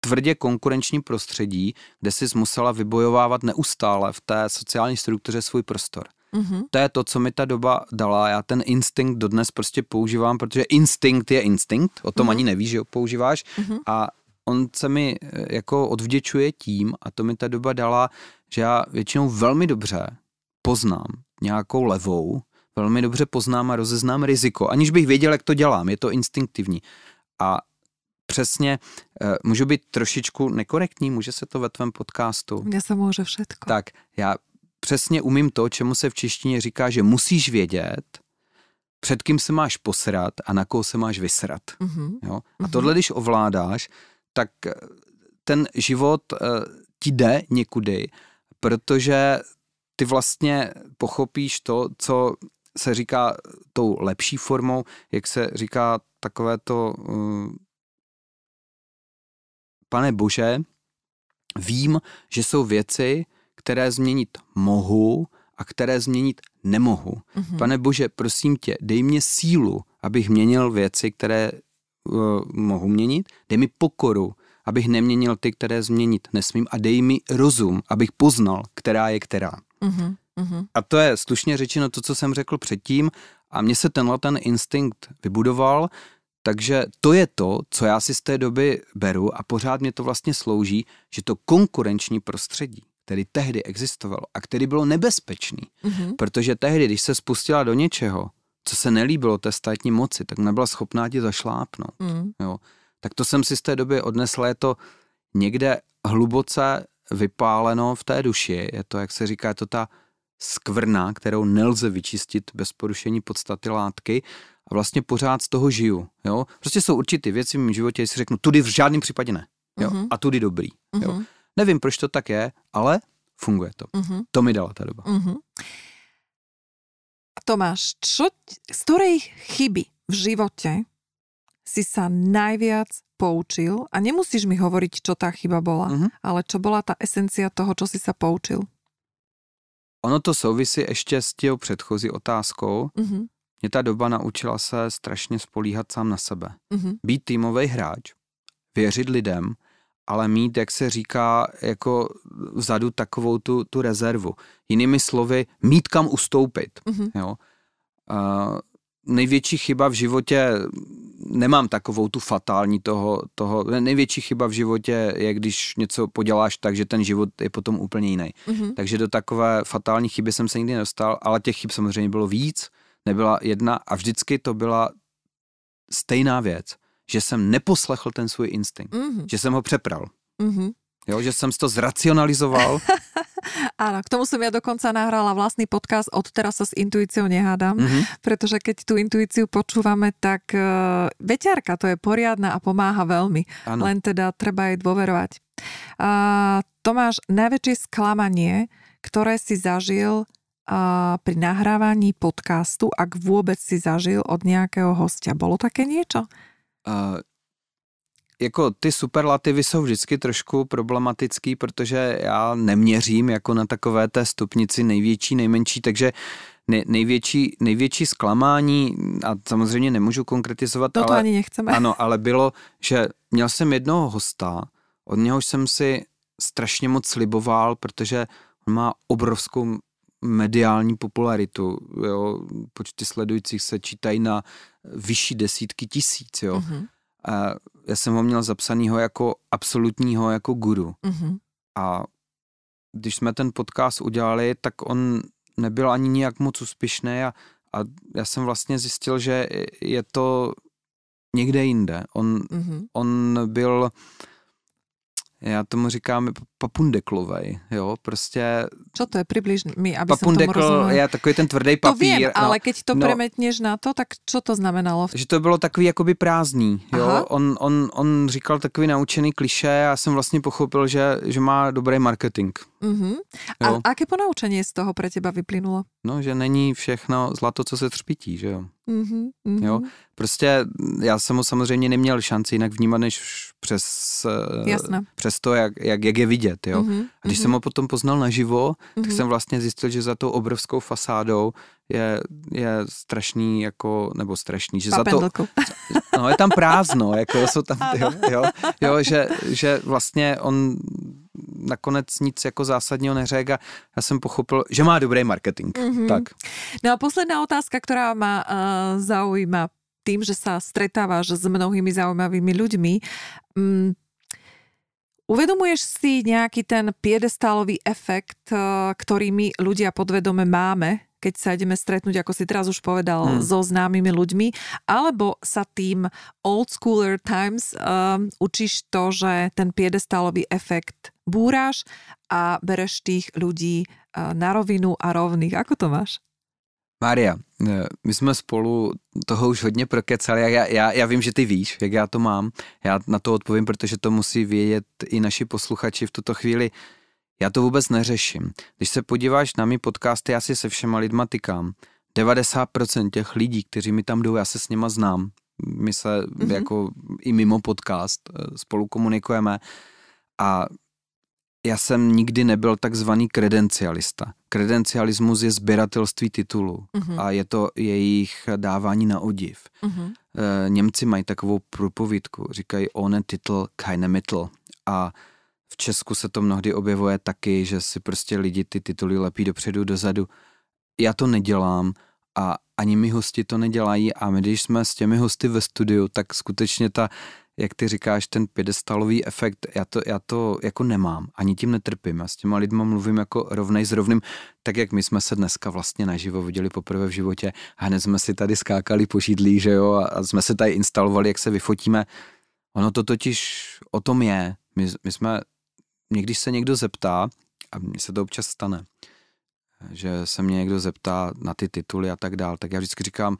tvrdě konkurenční prostředí, kde jsi musela vybojovávat neustále v té sociální struktuře svůj prostor. Mm-hmm. To je to, co mi ta doba dala. Já ten instinkt dodnes prostě používám, protože instinkt je instinkt, o tom mm-hmm. ani nevíš, že ho používáš. Mm-hmm. A on se mi eh, jako odvděčuje tím, a to mi ta doba dala, že já většinou velmi dobře poznám nějakou levou, velmi dobře poznám a rozeznám riziko, aniž bych věděl, jak to dělám, je to instinktivní. A přesně, uh, můžu být trošičku nekorektní, může se to ve tvém podcastu? Mně se může všetko. Tak, já přesně umím to, čemu se v češtině říká, že musíš vědět, před kým se máš posrat a na koho se máš vysrat. Uh-huh. Jo? A uh-huh. tohle, když ovládáš, tak eh, ten život uh, ti jde někudy, protože ty vlastně pochopíš to, co se říká tou lepší formou, jak se říká takové to uh, pane bože, vím, že jsou věci, které změnit mohu a které změnit nemohu. Mm-hmm. Pane bože, prosím tě, dej mě sílu, abych měnil věci, které uh, mohu měnit, dej mi pokoru, abych neměnil ty, které změnit nesmím a dej mi rozum, abych poznal, která je která. Mm-hmm. A to je slušně řečeno to, co jsem řekl předtím a mně se tenhle ten instinkt vybudoval, takže to je to, co já si z té doby beru a pořád mě to vlastně slouží, že to konkurenční prostředí, který tehdy existovalo a který bylo nebezpečný, mm-hmm. protože tehdy, když se spustila do něčeho, co se nelíbilo té státní moci, tak nebyla schopná ti zašlápnout. Mm. Jo. Tak to jsem si z té doby odnesla, je to někde hluboce vypáleno v té duši, je to, jak se říká, je to ta skvrna, kterou nelze vyčistit bez porušení podstaty látky a vlastně pořád z toho žiju. Jo? Prostě jsou určité věci v mém životě, jestli řeknu, tudy v žádném případě ne. Jo? Uh-huh. A tudy dobrý. Uh-huh. Jo? Mhm. Nevím, proč to tak je, ale funguje to. Uh-huh. To mi dala ta doba. Uh-huh. Tomáš, čo, z ktorej chyby v živote si sa najviac poučil a nemusíš mi hovoriť, čo tá chyba bola, uh-huh. ale čo bola tá esencia toho, čo si sa poučil? Ono to souvisí ještě s těho předchozí otázkou. Uh-huh. Mě ta doba naučila se strašně spolíhat sám na sebe. Uh-huh. Být týmový hráč, věřit lidem, ale mít, jak se říká, jako vzadu takovou tu, tu rezervu. Jinými slovy, mít kam ustoupit. Uh-huh. Jo? Uh, největší chyba v životě, nemám takovou tu fatální toho, toho, největší chyba v životě je, když něco poděláš tak, že ten život je potom úplně jiný. Mm-hmm. Takže do takové fatální chyby jsem se nikdy nedostal, ale těch chyb samozřejmě bylo víc, nebyla jedna a vždycky to byla stejná věc, že jsem neposlechl ten svůj instinkt, mm-hmm. že jsem ho přepral. Mm-hmm. Jo, že jsem to zracionalizoval. <laughs> Áno, k tomu som ja dokonca nahrala vlastný podcast, od teraz sa s intuíciou nehádam, mm-hmm. pretože keď tú intuíciu počúvame, tak uh, veťarka to je poriadna a pomáha veľmi. Ano. Len teda treba jej dôverovať. Uh, Tomáš, najväčšie sklamanie, ktoré si zažil uh, pri nahrávaní podcastu, ak vôbec si zažil od nejakého hostia. Bolo také niečo? Uh, jako ty superlativy jsou vždycky trošku problematický, protože já neměřím jako na takové té stupnici největší, nejmenší, takže největší, největší zklamání, a samozřejmě nemůžu konkretizovat, to, ale, to ani nechceme. Ano, ale bylo, že měl jsem jednoho hosta, od něhož jsem si strašně moc sliboval, protože on má obrovskou mediální popularitu, jo, počty sledujících se čítají na vyšší desítky tisíc, jo. Mm-hmm. A já jsem ho měl zapsanýho jako absolutního jako guru. Mm-hmm. A když jsme ten podcast udělali, tak on nebyl ani nijak moc úspěšný a, a já jsem vlastně zjistil, že je to někde jinde. On, mm-hmm. on byl, já tomu říkám, papundeklovej, jo, prostě... Čo to je, približ mi, aby Papundekl tomu je takový ten tvrdý To papír. viem, ale no, keď to no. premetneš na to, tak čo to znamenalo? že to bylo takový jakoby prázdný, jo. Aha. On, on, on říkal takový naučený kliše a já jsem vlastně pochopil, že, že má dobrý marketing. Uh-huh. Jo. A aké ponaučenie z toho pre teba vyplynulo? No, že není všechno zlato, co se třpití, že jo. Uh-huh. Jo. Prostě já jsem ho samozřejmě neměl šanci jinak vnímat, než přes, eh, Jasné. přes to, jak, jak, jak je vidět, jo. Uh-huh. A když jsem ho potom poznal naživo, tak Mhm. jsem vlastně zjistil, že za tou obrovskou fasádou je, je strašný, jako, nebo strašný, že za to, Papendlku. <laughs> no je tam prázdno, jako jsou tam, jo, jo, jo že, že vlastně on nakonec nic jako zásadního neřekl a já jsem pochopil, že má dobrý marketing, Mhm. tak. No a posledná otázka, ktorá ma uh, zaujíma tým, že sa stretávaš s mnohými zaujímavými ľuďmi. Uvedomuješ si nejaký ten piedestálový efekt, uh, ktorý my ľudia podvedome máme, keď sa ideme stretnúť, ako si teraz už povedal, Hmm. so známymi ľuďmi, alebo sa tým old schooler times um, učíš to, že ten piedestálový efekt búraš a bereš tých ľudí uh, na rovinu a rovných. Ako to máš? Mária, eh, my jsme spolu toho už hodně prokecali a já, já, já vím, že ty víš, jak já to mám. Já na to odpovím, protože to musí vědět i naši posluchači v tuto chvíli. Já to vůbec neřeším. Když se podíváš na mý podcasty, já si se všema lidma tykám. 90% těch lidí, kteří mi tam jdou, já se s nima znám. My se Mhm. mm-hmm. jako i mimo podcast eh, spolu komunikujeme a já jsem nikdy nebyl takzvaný kredencialista. Kredencialismus je sběratelství titulů Mhm. a je to jejich dávání na odiv. Uh-huh. Eh, Němci mají takovou průpovídku, říkají ohne Titel, keine Mittel. A v Česku se to mnohdy objevuje taky, že si prostě lidi ty tituly lepí dopředu, dozadu. Já to nedělám a ani my hosti to nedělají a my, když jsme s těmi hosty ve studiu, tak skutečně ta, jak ty říkáš, ten pědestalový efekt, já to, já to jako nemám, ani tím netrpím. Já s těma lidma mluvím jako rovnej s rovným, tak jak my jsme se dneska vlastně naživo viděli poprvé v životě a hned jsme si tady skákali po židlí, že jo, a, jsme se tady instalovali, jak se vyfotíme. Ono to totiž o tom je. My, my jsme, někdy se někdo zeptá, a mně se to občas stane, že se mě někdo zeptá na ty tituly a tak dál, tak já vždycky říkám,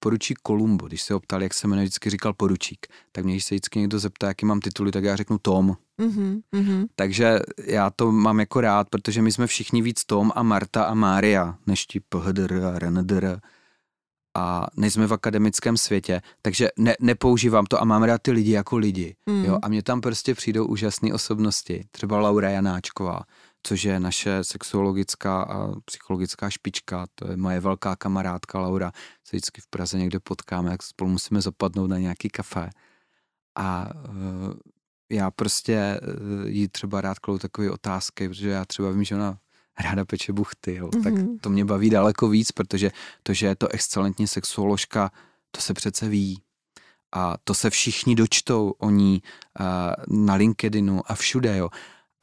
poručík Kolumbo, když se ho ptali, jak se jmenuje, vždycky říkal poručík. Tak mě, když se vždycky někdo zeptá, jaký mám tituly, tak já řeknu Tom. Uh-huh. Uh-huh. Takže já to mám jako rád, protože my jsme všichni víc Tom a Marta a Mária, než ti PHDR a RNDR. A nejsme v akademickém světě, takže ne, nepoužívám to a mám rád ty lidi jako lidi. Mm. Jo, a mně tam prostě přijdou úžasné osobnosti. Třeba Laura Janáčková, což je naše sexuologická a psychologická špička. To je moje velká kamarádka Laura. Se vždycky v Praze někde potkáme, jak spolu musíme zapadnout na nějaký kafe. A uh, já prostě uh, jí třeba rád klou takové otázky, protože já třeba vím, že ona ráda peče buchty, jo. tak Mhm. to mě baví daleko víc, protože to, že je to excelentní sexuoložka, to se přece ví. A to se všichni dočtou o ní uh, na LinkedInu a všude, jo.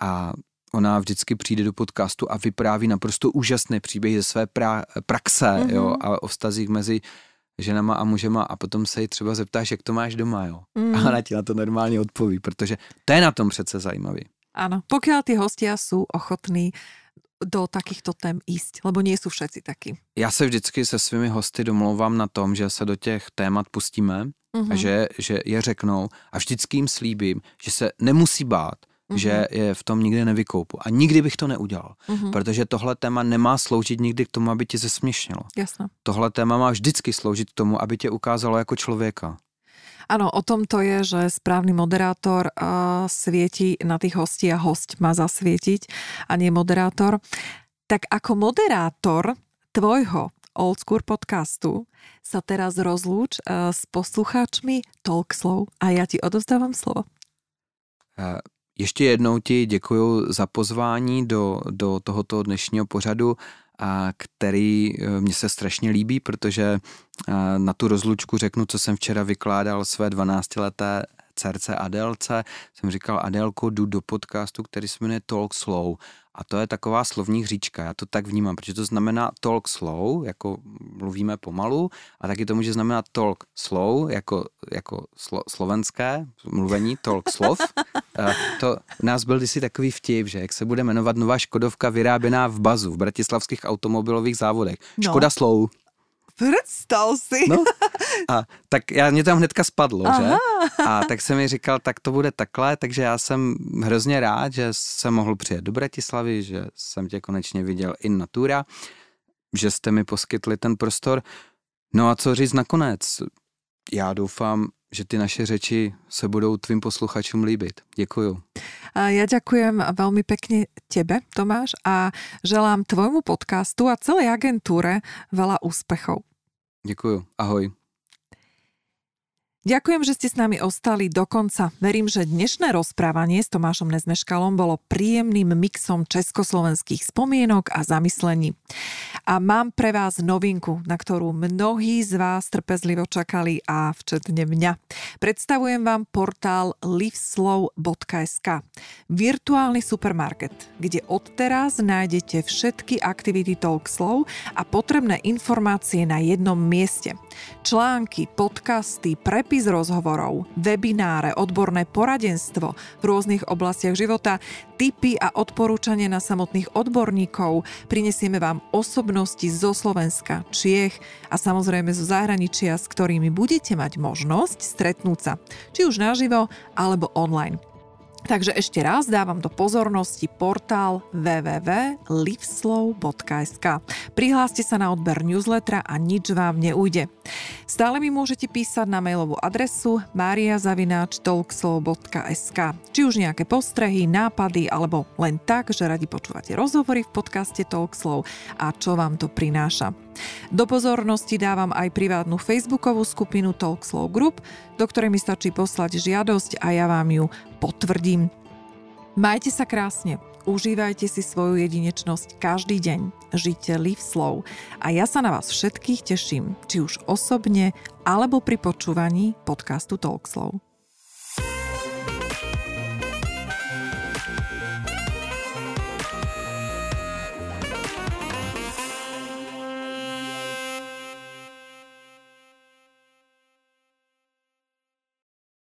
A ona vždycky přijde do podcastu a vypráví naprosto úžasné příběhy ze své pra, praxe, Mhm. mm-hmm. jo, a o vztazích mezi ženama a mužema a potom se jí třeba zeptáš, jak to máš doma, jo. Mm. A ona ti na to normálně odpoví, protože to je na tom přece zajímavý. Áno, pokiaľ tí hostia sú ochotní do takýchto tém ísť, lebo nie sú všetci takí. Já se vždycky se svými hosty domlouvám na tom, že se do těch témat pustíme Uh-huh. a že, že je řeknou a vždycky jim slíbím, že se nemusí bát, Mhm. že je v tom nikdy nevykoupu. A nikdy bych to neudělal, uh-huh. protože tohle téma nemá sloužit nikdy k tomu, aby tě zesměšnilo. Jasné. Tohle téma má vždycky sloužit k tomu, aby tě ukázalo jako člověka. Áno, o tom to je, že správny moderátor uh, svieti na tých hostí a host má zasvietiť a nie moderátor. Tak ako moderátor tvojho Old School podcastu sa teraz rozlúč uh, s poslucháčmi Talkslow a ja ti odovzdávam slovo. Eh, Ještě jednou ti děkuji za pozvání do, do tohoto dnešního pořadu, a který eh, mně se strašně líbí, protože eh, na tu rozlučku řeknu, co jsem včera vykládal své 12-leté dcerce Adelce jsem říkal, Adelko, jdu do podcastu, který se jmenuje Talk Slow. A to je taková slovní hříčka, já to tak vnímám, protože to znamená talk slow, jako mluvíme pomalu, a taky to může znamenat talk slow, jako, jako slo, slovenské mluvení, talk slov. <laughs> to nás byl kdysi takový vtip, že jak se bude jmenovat nová Škodovka vyráběná v bazu, v bratislavských automobilových závodech. No. Škoda slow. Představ si. No, <laughs> a tak já, mě tam hnedka spadlo, Aha. že? A tak jsem mi říkal, tak to bude takhle, takže já jsem hrozně rád, že jsem mohl přijet do Bratislavy, že jsem tě konečně viděl in natura, že jste mi poskytli ten prostor. No a co říct nakonec? Já doufám, že ty naše řeči se budou tvým posluchačům líbit. Děkuju. Ja ďakujem veľmi pekne tebe, Tomáš, a želám tvojmu podcastu a celej agentúre veľa úspechov. Děkuju. Ahoj. Ďakujem, že ste s nami ostali do konca. Verím, že dnešné rozprávanie s Tomášom Nezmeškalom bolo príjemným mixom československých spomienok a zamyslení. A mám pre vás novinku, na ktorú mnohí z vás trpezlivo čakali a včetne mňa. Predstavujem vám portál liveslow.sk. Virtuálny supermarket, kde odteraz nájdete všetky aktivity Talkslow a potrebné informácie na jednom mieste. Články, podcasty, prepis zápis rozhovorov, webináre, odborné poradenstvo v rôznych oblastiach života, tipy a odporúčanie na samotných odborníkov. Prinesieme vám osobnosti zo Slovenska, Čiech a samozrejme zo zahraničia, s ktorými budete mať možnosť stretnúť sa, či už naživo alebo online. Takže ešte raz dávam do pozornosti portál www.liveslow.sk. Prihláste sa na odber newslettera a nič vám neujde. Stále mi môžete písať na mailovú adresu mariazavináčtalkslow.sk Či už nejaké postrehy, nápady alebo len tak, že radi počúvate rozhovory v podcaste Talkslow a čo vám to prináša. Do pozornosti dávam aj privátnu facebookovú skupinu Talkslow Group, do ktorej mi stačí poslať žiadosť a ja vám ju potvrdím. Majte sa krásne, užívajte si svoju jedinečnosť každý deň, žite live slow a ja sa na vás všetkých teším, či už osobne alebo pri počúvaní podcastu Talkslow.